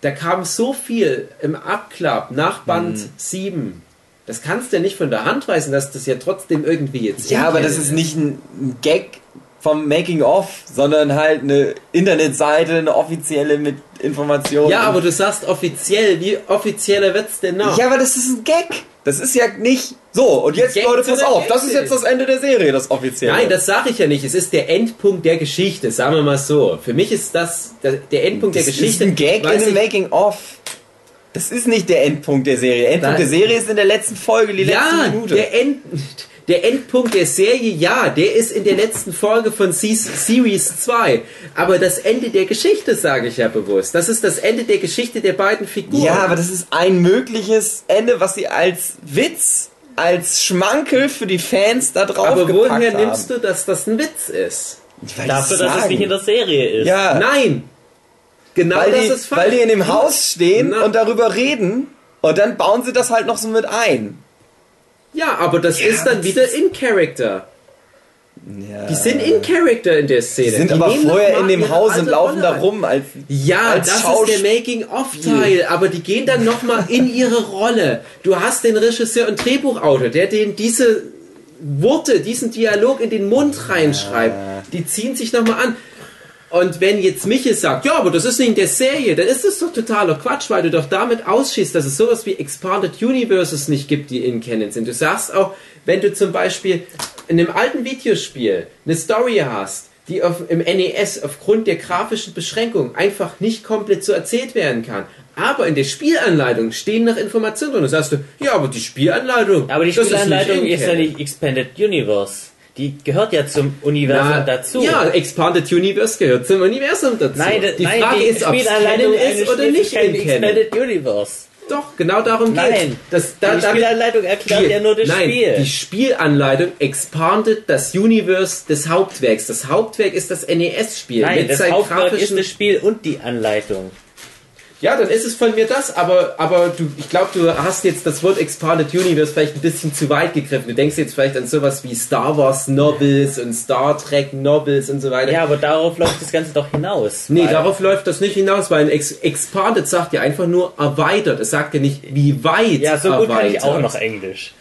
Da kam so viel im Abklapp nach Band 7. Das kannst du ja nicht von der Hand weisen, dass das ja trotzdem irgendwie jetzt. Ja, aber das ist nicht ein Gag vom Making of, sondern halt eine Internetseite, eine offizielle mit Informationen. Ja, aber du sagst offiziell. Wie offizieller wird's denn noch? Ja, aber das ist ein Gag. Das ist ja nicht so. Und jetzt, Gag Leute, pass auf. Gag Das ist jetzt das Ende der Serie, das offizielle. Nein, das sage ich ja nicht. Es ist der Endpunkt der Geschichte, sagen wir mal so. Für mich ist das der, Endpunkt das der Geschichte. ist ein Gag in ich- Making of. Das ist nicht der Endpunkt der Serie. Der Endpunkt Nein. der Serie ist in der letzten Folge, die Ja, letzte Minute. der, End, der Endpunkt der Serie, ja, der ist in der letzten Folge von Se- Series 2. Aber das Ende der Geschichte, sage ich ja bewusst. Das ist das Ende der Geschichte der beiden Figuren. Ja, aber das ist ein mögliches Ende, was sie als Witz, als Schmankel für die Fans da drauf aber woher haben. nimmst du, dass das ein Witz ist? Dafür, dass es nicht in der Serie ist. Ja, Nein! Genau weil, das die, ist falsch. weil die in dem Haus stehen Na. und darüber reden und dann bauen sie das halt noch so mit ein. Ja, aber das ist dann wieder in Character. Ja. Die sind in Character in der Szene. Die sind Die aber vorher in dem Haus und laufen Rolle da rum als Ja, als das Schauspiel- ist der Making-of-Teil, aber die gehen dann nochmal in ihre Rolle. Du hast den Regisseur und Drehbuchautor, der den diese Worte, diesen Dialog in den Mund reinschreibt. Die ziehen sich nochmal an. Und wenn jetzt Michel sagt, ja, aber das ist nicht in der Serie, dann ist das doch totaler Quatsch, weil du doch damit ausschießt, dass es sowas wie Expanded Universes nicht gibt, die in Canon sind. Du sagst auch, wenn du zum Beispiel in einem alten Videospiel eine Story hast, die auf, im NES aufgrund der grafischen Beschränkung einfach nicht komplett so erzählt werden kann. Aber in der Spielanleitung stehen noch Informationen drin. Und sagst du, ja, aber die Spielanleitung. Aber die das Spielanleitung in ist, ja nicht Expanded Universe. Die gehört ja zum Universum Na, dazu. Ja, Expanded Universe gehört zum Universum dazu. Nein, die nein, Frage die ist, ob es Canon ist oder nicht in Canon. Expanded Universe. Doch, genau darum geht's. Nein, das, da, die Spielanleitung erklärt Spiel. ja nur das Nein, Spiel. die Spielanleitung expandet das Universe des Hauptwerks. Das Hauptwerk ist das NES-Spiel. Nein, das seinen Hauptwerk ist das Spiel und die Anleitung. Ja, dann ist es von mir das, aber, aber du, ich glaube, du hast jetzt das Wort Expanded Universe vielleicht ein bisschen zu weit gegriffen. Du denkst jetzt vielleicht an sowas wie Star Wars Novels und Star Trek Novels und so weiter. Ja, aber darauf läuft das Ganze doch hinaus. Nee, darauf läuft das nicht hinaus, weil ein Ex Expanded sagt ja einfach nur erweitert. Es sagt ja nicht, wie weit Ja, so gut kann ich erweitert. auch noch Englisch.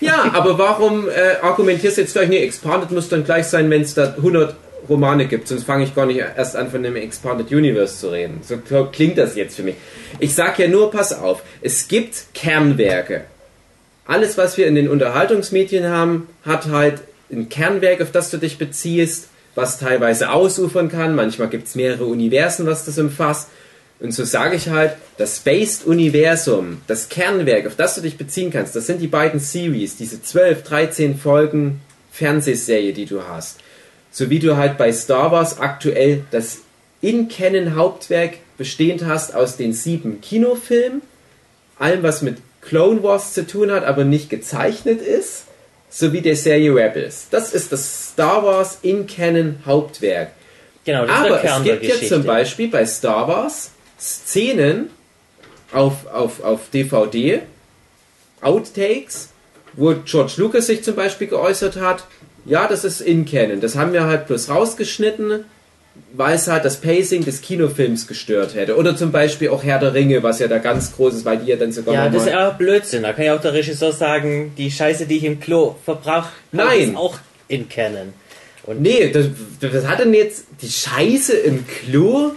Ja, aber warum äh, argumentierst du jetzt gleich, nee, Expanded muss dann gleich sein, wenn es da 100 Romane gibt, sonst fange ich gar nicht erst an, von dem Expanded Universe zu reden. So kl- klingt das jetzt für mich. Ich sag ja nur, pass auf, es gibt Kernwerke. Alles, was wir in den Unterhaltungsmedien haben, hat halt ein Kernwerk, auf das du dich beziehst, was teilweise ausufern kann. Manchmal gibt es mehrere Universen, was das umfasst. Und so sage ich halt, das Spaced-Universum, das Kernwerk, auf das du dich beziehen kannst, das sind die beiden Series, diese 12, 13 Folgen Fernsehserie, die du hast. So wie du halt bei Star Wars aktuell das In-Canon-Hauptwerk bestehend hast aus den sieben Kinofilmen, allem was mit Clone Wars zu tun hat, aber nicht gezeichnet ist, sowie der Serie Rebels. Das ist das Star Wars In-Canon-Hauptwerk. Genau, das ist der Aber es Kern der gibt ja zum Beispiel bei Star Wars Szenen auf, auf, auf DVD, Outtakes, wo George Lucas sich zum Beispiel geäußert hat, ja, das ist in Canon. Das haben wir halt bloß rausgeschnitten, weil es halt das Pacing des Kinofilms gestört hätte. Oder zum Beispiel auch Herr der Ringe, was ja da ganz groß ist, weil die ja dann sogar Ja, das ist ja Blödsinn. Da kann ja auch der Regisseur sagen, die Scheiße, die ich im Klo verbrauche, Nein. ist auch in Canon. Und Nee, das, das hat denn jetzt die Scheiße im Klo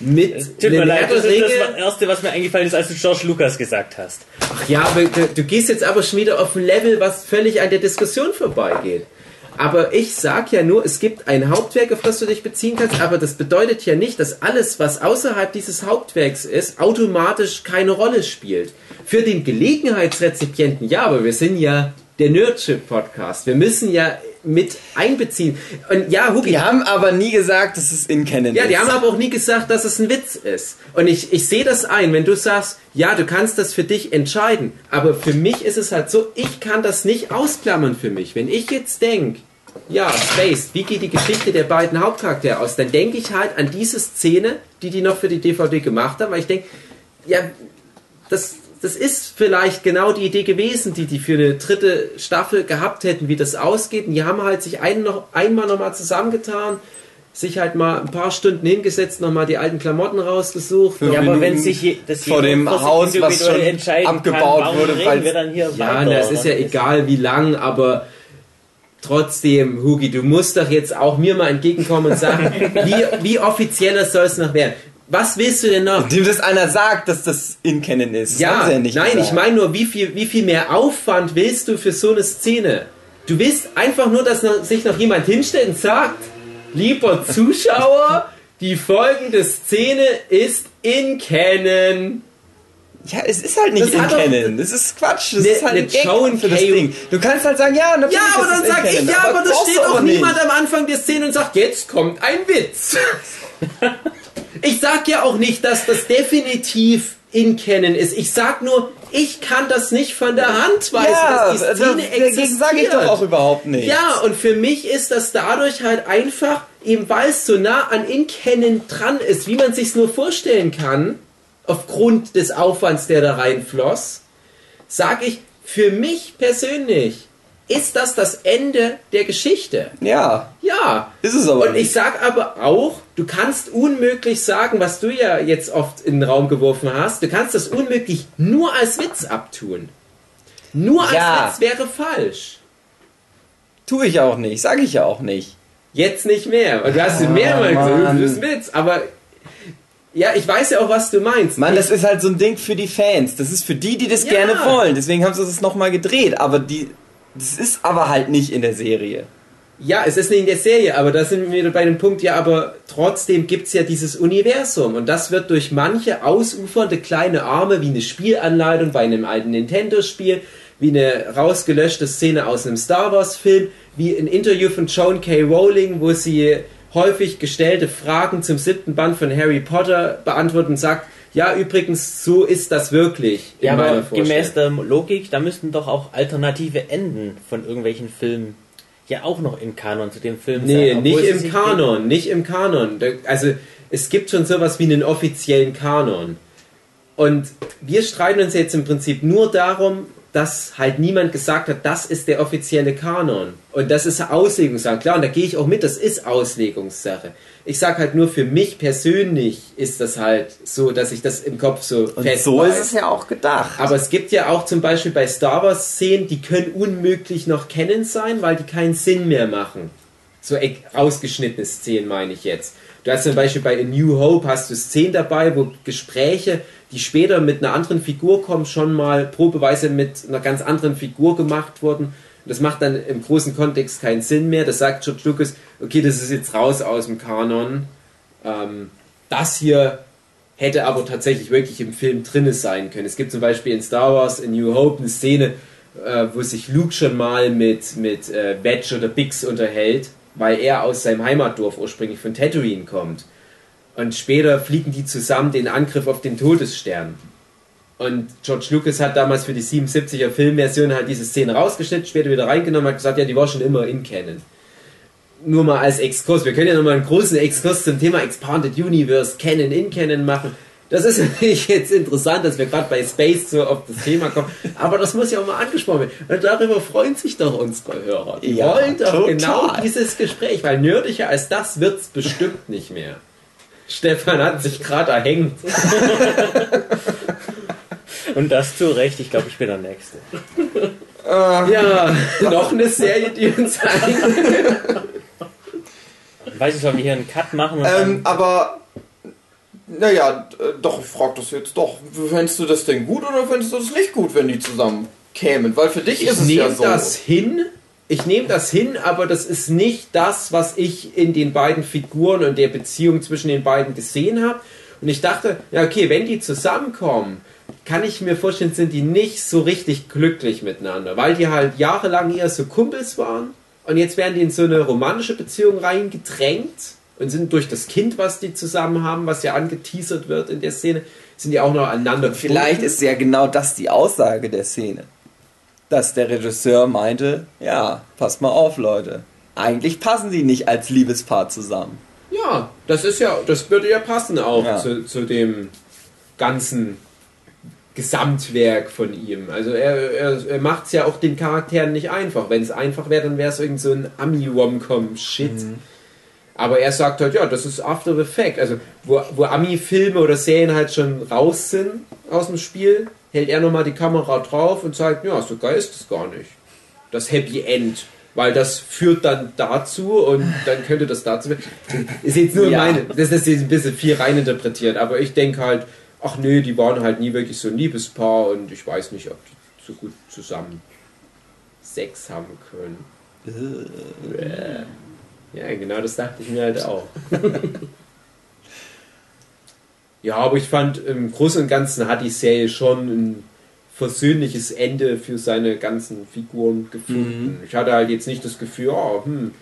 mit Tut mir leid, das ist das Erste, was mir eingefallen ist, als du George Lucas gesagt hast. Ach ja, aber du, du gehst jetzt aber schon wieder auf ein Level, was völlig an der Diskussion vorbeigeht. Aber ich sag ja nur, es gibt ein Hauptwerk, auf das du dich beziehen kannst, aber das bedeutet ja nicht, dass alles, was außerhalb dieses Hauptwerks ist, automatisch keine Rolle spielt. Für den Gelegenheitsrezipienten ja, aber wir sind ja der Nerdship-Podcast. Wir müssen ja mit einbeziehen. Und ja, Hugi, Die haben aber nie gesagt, dass es in Canon ja, ist. die haben aber auch nie gesagt, dass es ein Witz ist. Und ich, ich sehe das ein, wenn du sagst, ja, du kannst das für dich entscheiden. Aber für mich ist es halt so, ich kann das nicht ausklammern für mich. Wenn ich jetzt denke, ja, Space, wie geht die Geschichte der beiden Hauptcharaktere aus? Dann denke ich halt an diese Szene, die die noch für die DVD gemacht haben, weil ich denke, ja, das das ist vielleicht genau die Idee gewesen, die die für eine dritte Staffel gehabt hätten, wie das ausgeht. Und die haben halt sich ein, noch, einmal nochmal zusammengetan, sich halt mal ein paar Stunden hingesetzt, nochmal die alten Klamotten rausgesucht. Ja, aber wenn sich das vor dem Haus, was schon abgebaut kann, wurde, weil- wir dann hier Ja, weiter, das ist ja egal wie lang, aber trotzdem, Hugi, du musst doch jetzt auch mir mal entgegenkommen und sagen, wie, wie offizieller soll es noch werden? Was willst du denn noch? Dem das einer sagt, dass das in Canon ist. Das Ja, ja nicht nein, gesagt. ich meine nur, wie viel, wie viel mehr Aufwand willst du für so eine Szene? Du willst einfach nur, dass noch, sich noch jemand hinstellt und sagt, lieber Zuschauer, die folgende Szene ist in Canon. Ja, es ist halt nicht Das in Canon. Das ist Quatsch. Das Ne- ist halt ne ein Gag Joan für das. Ding. Du kannst halt sagen, ja, natürlich Ja, aber dann sag ich, ja, aber da brauchst steht auch aber nicht. niemand am Anfang der Szene und sagt, jetzt kommt ein Witz. ich sag ja auch nicht, dass das definitiv in Canon ist. Ich sag nur, ich kann das nicht von der Hand weisen, Ja, dass die das, Szene dagegen existiert. sage ich doch auch überhaupt nicht. Ja, und für mich ist das dadurch halt einfach, eben weil es so nah an In-Canon dran ist, wie man sich's nur vorstellen kann, aufgrund des Aufwands, der da reinfloss, sag ich, für mich persönlich ist das das Ende der Geschichte. Ja, Ja. ist es aber Und ich sag aber auch, du kannst unmöglich sagen, was du ja jetzt oft in den Raum geworfen hast, du kannst das unmöglich nur als Witz abtun. Nur als Ja. Witz wäre falsch. Tue ich auch nicht, sage ich ja auch nicht. Jetzt nicht mehr. Und du hast ihn mehrmals Ah, gesagt, das ist Witz. Aber ja, ich weiß ja auch, was du meinst. Mann, das ist halt so ein Ding für die Fans. Das ist für die, die das Ja. gerne wollen. Deswegen haben sie das nochmal gedreht. Aber die, das ist aber halt nicht in der Serie. ja, es ist nicht in der Serie, aber da sind wir bei dem Punkt, ja, aber trotzdem gibt es ja dieses Universum. Und das wird durch manche ausufernde kleine Arme, wie eine Spielanleitung bei einem alten Nintendo-Spiel, wie eine rausgelöschte Szene aus einem Star Wars-Film, wie ein Interview von Joan K. Rowling, wo sie häufig gestellte Fragen zum siebten Band von Harry Potter beantwortet und sagt, ja, übrigens, so ist das wirklich. in Ja, aber gemäß der Logik, da müssten doch auch alternative Enden von irgendwelchen Filmen ja auch noch im Kanon zu dem Film Nee, sein. obwohl nicht im Kanon, nicht im Kanon. Also es gibt schon sowas wie einen offiziellen Kanon. Und wir streiten uns jetzt im Prinzip nur darum, dass halt niemand gesagt hat, das ist der offizielle Kanon. Und das ist Auslegungssache. Klar, und da gehe ich auch mit, das ist Auslegungssache. Ich sag halt nur, für mich persönlich ist das halt so, dass ich das im Kopf so Und fest so weiß. ist es ja auch gedacht. Aber es gibt ja auch zum Beispiel bei Star Wars Szenen, die können unmöglich noch Canon sein, weil die keinen Sinn mehr machen. So rausgeschnittene Szenen meine ich jetzt. Du hast zum Beispiel bei A New Hope hast du Szenen dabei, wo Gespräche, die später mit einer anderen Figur kommen, schon mal probeweise mit einer ganz anderen Figur gemacht wurden. Das macht dann im großen Kontext keinen Sinn mehr. Das sagt George Lucas, okay, das ist jetzt raus aus dem Kanon. Ähm, das hier hätte aber tatsächlich wirklich im Film drinne sein können. Es gibt zum Beispiel in Star Wars A New Hope eine Szene, äh, wo sich Luke schon mal mit, mit äh, Wedge oder Bix unterhält, weil er aus seinem Heimatdorf ursprünglich von Tatooine kommt. Und später fliegen die zusammen den Angriff auf den Todesstern. Und George Lucas hat damals für die 77er Filmversion halt diese Szene rausgeschnitten, später wieder reingenommen, hat gesagt, ja, die war schon immer in Canon. Nur mal als Exkurs. Wir können ja nochmal einen großen Exkurs zum Thema Expanded Universe, Canon in Canon machen. Das ist natürlich jetzt interessant, dass wir gerade bei Space so auf das Thema kommen. Aber das muss ja auch mal angesprochen werden. Und darüber freuen sich doch unsere Hörer. Die Ja, wollen doch total. genau dieses Gespräch, weil nerdiger als das wird's bestimmt nicht mehr. Stefan hat sich gerade erhängt. Und das zu Recht, ich glaube, ich bin der Nächste. Ja, noch eine Serie, die uns ein. Weiß ich, sollen wir hier einen Cut machen und Ähm, aber, naja, äh, doch, ich frag das jetzt doch. Fändest du das denn gut oder fändest du das nicht gut, wenn die zusammen kämen? Weil für dich Ich ist es ja nehme so. das hin. Ich nehme das hin, aber das ist nicht das, was ich in den beiden Figuren und der Beziehung zwischen den beiden gesehen habe. Und ich dachte, ja, okay, wenn die zusammenkommen, kann ich mir vorstellen, sind die nicht so richtig glücklich miteinander, weil die halt jahrelang eher so Kumpels waren und jetzt werden die in so eine romantische Beziehung reingedrängt und sind durch das Kind, was die zusammen haben, was ja angeteasert wird in der Szene, sind die auch noch aneinander Vielleicht ist ja genau das die Aussage der Szene. Dass der Regisseur meinte, ja, passt mal auf, Leute. Eigentlich passen sie nicht als Liebespaar zusammen. Ja, das ist ja, das würde ja passen auch Ja. Zu, zu dem ganzen Gesamtwerk von ihm. Also er, er, er macht es ja auch den Charakteren nicht einfach. Wenn es einfach wäre, dann wäre es irgend so ein Ami-Rom-Com-Shit. Aber er sagt halt, ja, das ist After the Fact. Also, wo, wo Ami-Filme oder Serien halt schon raus sind aus dem Spiel, hält er nochmal die Kamera drauf und sagt, ja, so geil ist es gar nicht. Das Happy End. Weil das führt dann dazu und dann könnte das dazu. Ist jetzt nur Ja. meine, das ist jetzt ein bisschen viel reininterpretiert, aber ich denke halt, ach nö, die waren halt nie wirklich so ein Liebespaar und ich weiß nicht, ob die so gut zusammen Sex haben können. Ja, genau das dachte ich mir halt auch. ja, aber ich fand im Großen und Ganzen hat die Serie schon ein versöhnliches Ende für seine ganzen Figuren gefunden. Ich hatte halt jetzt nicht das Gefühl, oh, hm,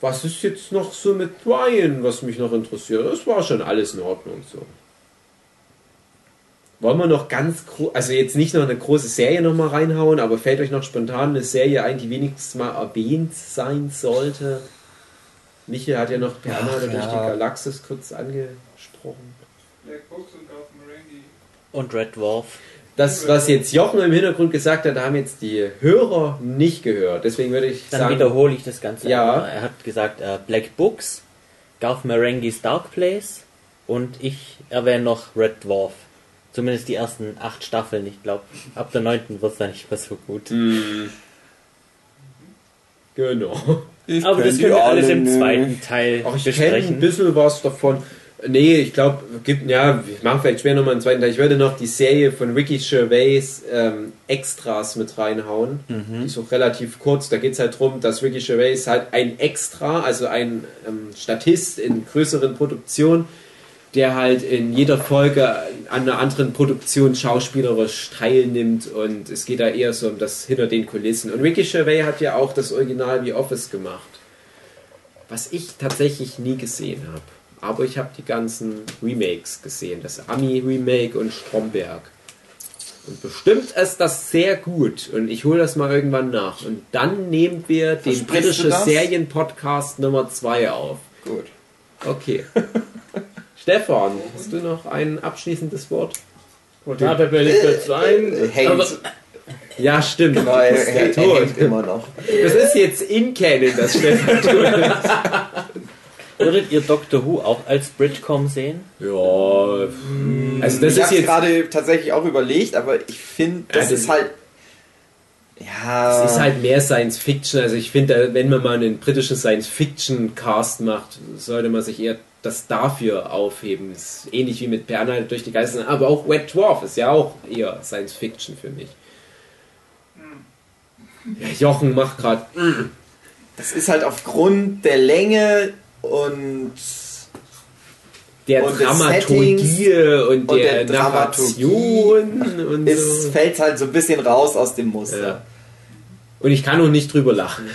was ist jetzt noch so mit Brian, was mich noch interessiert? Das war schon alles in Ordnung so. Wollen wir noch ganz groß, also jetzt nicht noch eine große Serie noch mal reinhauen, aber fällt euch noch spontan eine Serie ein, die wenigstens mal erwähnt sein sollte? Michael hat ja noch Bernhard Ach, durch die ja. Galaxis kurz angesprochen. Black Books und Garth Marenghi. Und Red Dwarf. Das, was jetzt Jochen im Hintergrund gesagt hat, haben jetzt die Hörer nicht gehört. Deswegen würde ich Dann sagen, wiederhole ich das Ganze. Ja. einmal. Er hat gesagt äh, Black Books, Garth Marenghi's Dark Place und ich erwähne noch Red Dwarf. Zumindest die ersten acht Staffeln. Ich glaube, ab der neunten wird es dann nicht mehr so gut. genau. Ich Aber das können wir alles alle im zweiten Teil Auch ich kenne ein besprechen. bisschen was davon. Nee, ich glaube, gibt, ja, wir machen vielleicht später nochmal einen zweiten Teil. Ich würde noch die Serie von Ricky Gervais ähm, Extras mit reinhauen. Die ist auch relativ kurz. Da geht es halt darum, dass Ricky Gervais halt ein Extra, also ein ähm, Statist in größeren Produktionen, der halt in jeder Folge an einer anderen Produktion schauspielerisch teilnimmt und es geht da eher so um das hinter den Kulissen. Und Ricky Gervais hat ja auch das Original wie Office gemacht, was ich tatsächlich nie gesehen habe. Aber ich habe die ganzen Remakes gesehen, das Ami-Remake und Stromberg. Und bestimmt ist das sehr gut und ich hole das mal irgendwann nach. Und dann nehmen wir den Versprichst du britische das? Serienpodcast Nummer 2 auf. Gut. Okay. Stefan, hast du noch ein abschließendes Wort? Da fällt mir nicht dazu ein. Ja, stimmt. Genau, er, bist er, ja er hängt immer noch. Das ist jetzt in Canon, das Stefan tut. Würdet ihr Doctor Who auch als Bridgecom sehen? Ja, also das ich ist habe jetzt. gerade tatsächlich auch überlegt, aber ich finde, das Also- ist halt. Ja. Es ist halt mehr Science Fiction. Also ich finde, wenn man mal einen britischen Science Fiction Cast macht, sollte man sich eher das dafür aufheben. Das ist ähnlich wie mit Bernhard durch die Geister. Aber auch Wet Dwarf ist ja auch eher Science Fiction für mich. Ja, Jochen macht gerade. Das ist halt aufgrund der Länge und Der Und Dramaturgie und, und der, der Dramaturgie Narration und es so. fällt halt so ein bisschen raus aus dem Muster. Ja. Und ich kann auch nicht drüber lachen.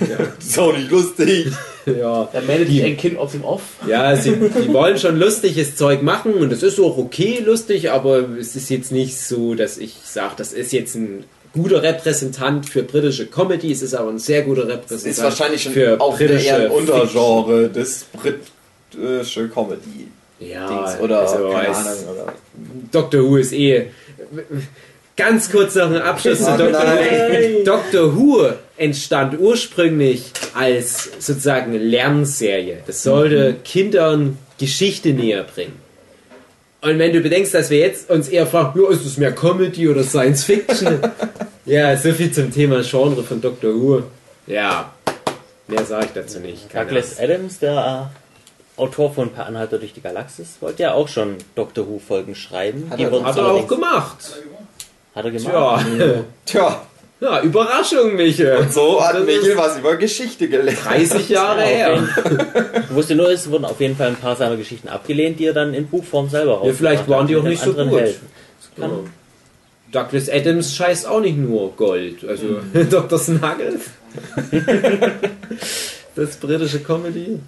Das ist auch nicht lustig. ja. da meldet sich ein Kind aus dem Off. Ja, sie, die wollen schon lustiges Zeug machen und es ist auch okay lustig, aber es ist jetzt nicht so, dass ich sage, das ist jetzt ein guter Repräsentant für britische Comedy, es ist aber ein sehr guter Repräsentant ist wahrscheinlich für auch britische eher ein. Untergenre des britische Comedy. Ja, Dings oder also keine Ahnung. Oder Doctor Who ist eh. Ganz kurz noch ein Abschluss zu Doctor. Who. Doctor Who entstand ursprünglich als sozusagen Lernserie. Das sollte Kindern Geschichte näher bringen. Und wenn du bedenkst, dass wir jetzt uns eher fragen, ja, ist es mehr Comedy oder Science Fiction? ja, so viel zum Thema Genre von Doctor Who. Ja, mehr sage ich dazu nicht. Keine Douglas Ahnung. Adams, der Autor von Per Anhalter durch die Galaxis, wollte ja auch schon Doctor Who Folgen schreiben. Hat er- Hat er auch gemacht. Hat er gemacht. Tja, Tja, ja Überraschung, Michael. so hat Das Michael ist was über Geschichte gelernt. 30 Jahre her. Ich wusste nur, es wurden auf jeden Fall ein paar seiner Geschichten abgelehnt, die er dann in Buchform selber rausgebracht vielleicht waren die auch nicht so gut. Kann- Douglas Adams scheißt auch nicht nur Gold. Also Dr. Snuggles. das britische Comedy.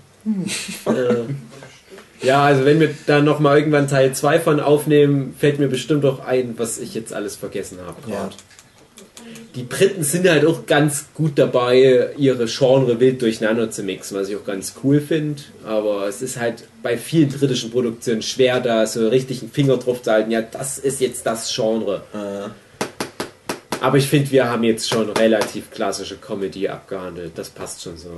äh, ja, also wenn wir da nochmal irgendwann Teil 2 von aufnehmen, fällt mir bestimmt auch ein, was ich jetzt alles vergessen habe. Ja. Die Briten sind halt auch ganz gut dabei, ihre Genre wild durcheinander zu mixen, was ich auch ganz cool finde. Aber es ist halt bei vielen britischen Produktionen schwer, da so richtig einen Finger drauf zu halten. Ja, das ist jetzt das Genre. Äh, Aber ich finde, wir haben jetzt schon relativ klassische Comedy abgehandelt. Das passt schon so.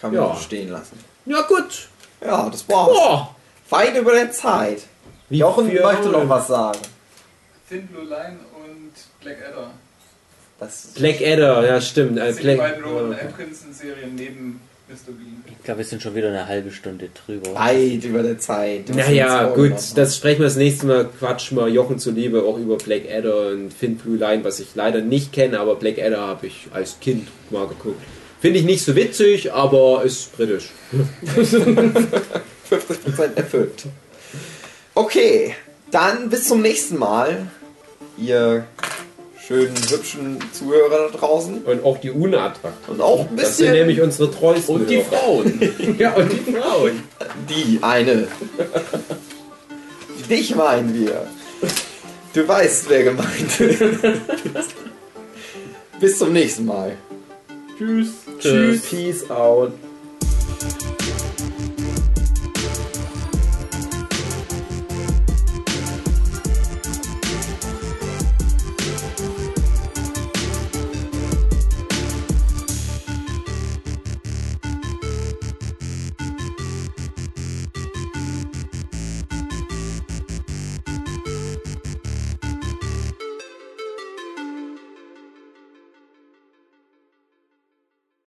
kann man Ja. so stehen lassen. Ja, gut. Ja, das war's. Boah. Weit über der Zeit. Wie Jochen möchte noch was sagen. Thin Blue Line und Blackadder. Das Blackadder, ja, stimmt. Äh, Das sind die Black, beiden Rowan äh, Atkinson-Serien neben Mr. Bean. Ich glaube, wir sind schon wieder eine halbe Stunde drüber. weit über der Zeit. Naja, gut, das sprechen wir das nächste Mal. Quatschen wir Jochen zuliebe auch über Blackadder und Finn Blue Line, was ich leider nicht kenne, aber Blackadder habe ich als Kind mal geguckt. Finde ich nicht so witzig, aber ist britisch. 50% erfüllt. Okay, dann bis zum nächsten Mal. Ihr schönen, hübschen Zuhörer da draußen. Und auch die unattraktiven. Und auch ein Das sind bisschen nämlich unsere treuesten. Und die. Frauen. Ja, und die Frauen. die eine. Dich meinen wir. Du weißt, wer gemeint ist. bis zum nächsten Mal. Tschüss. Tschüss. Peace out.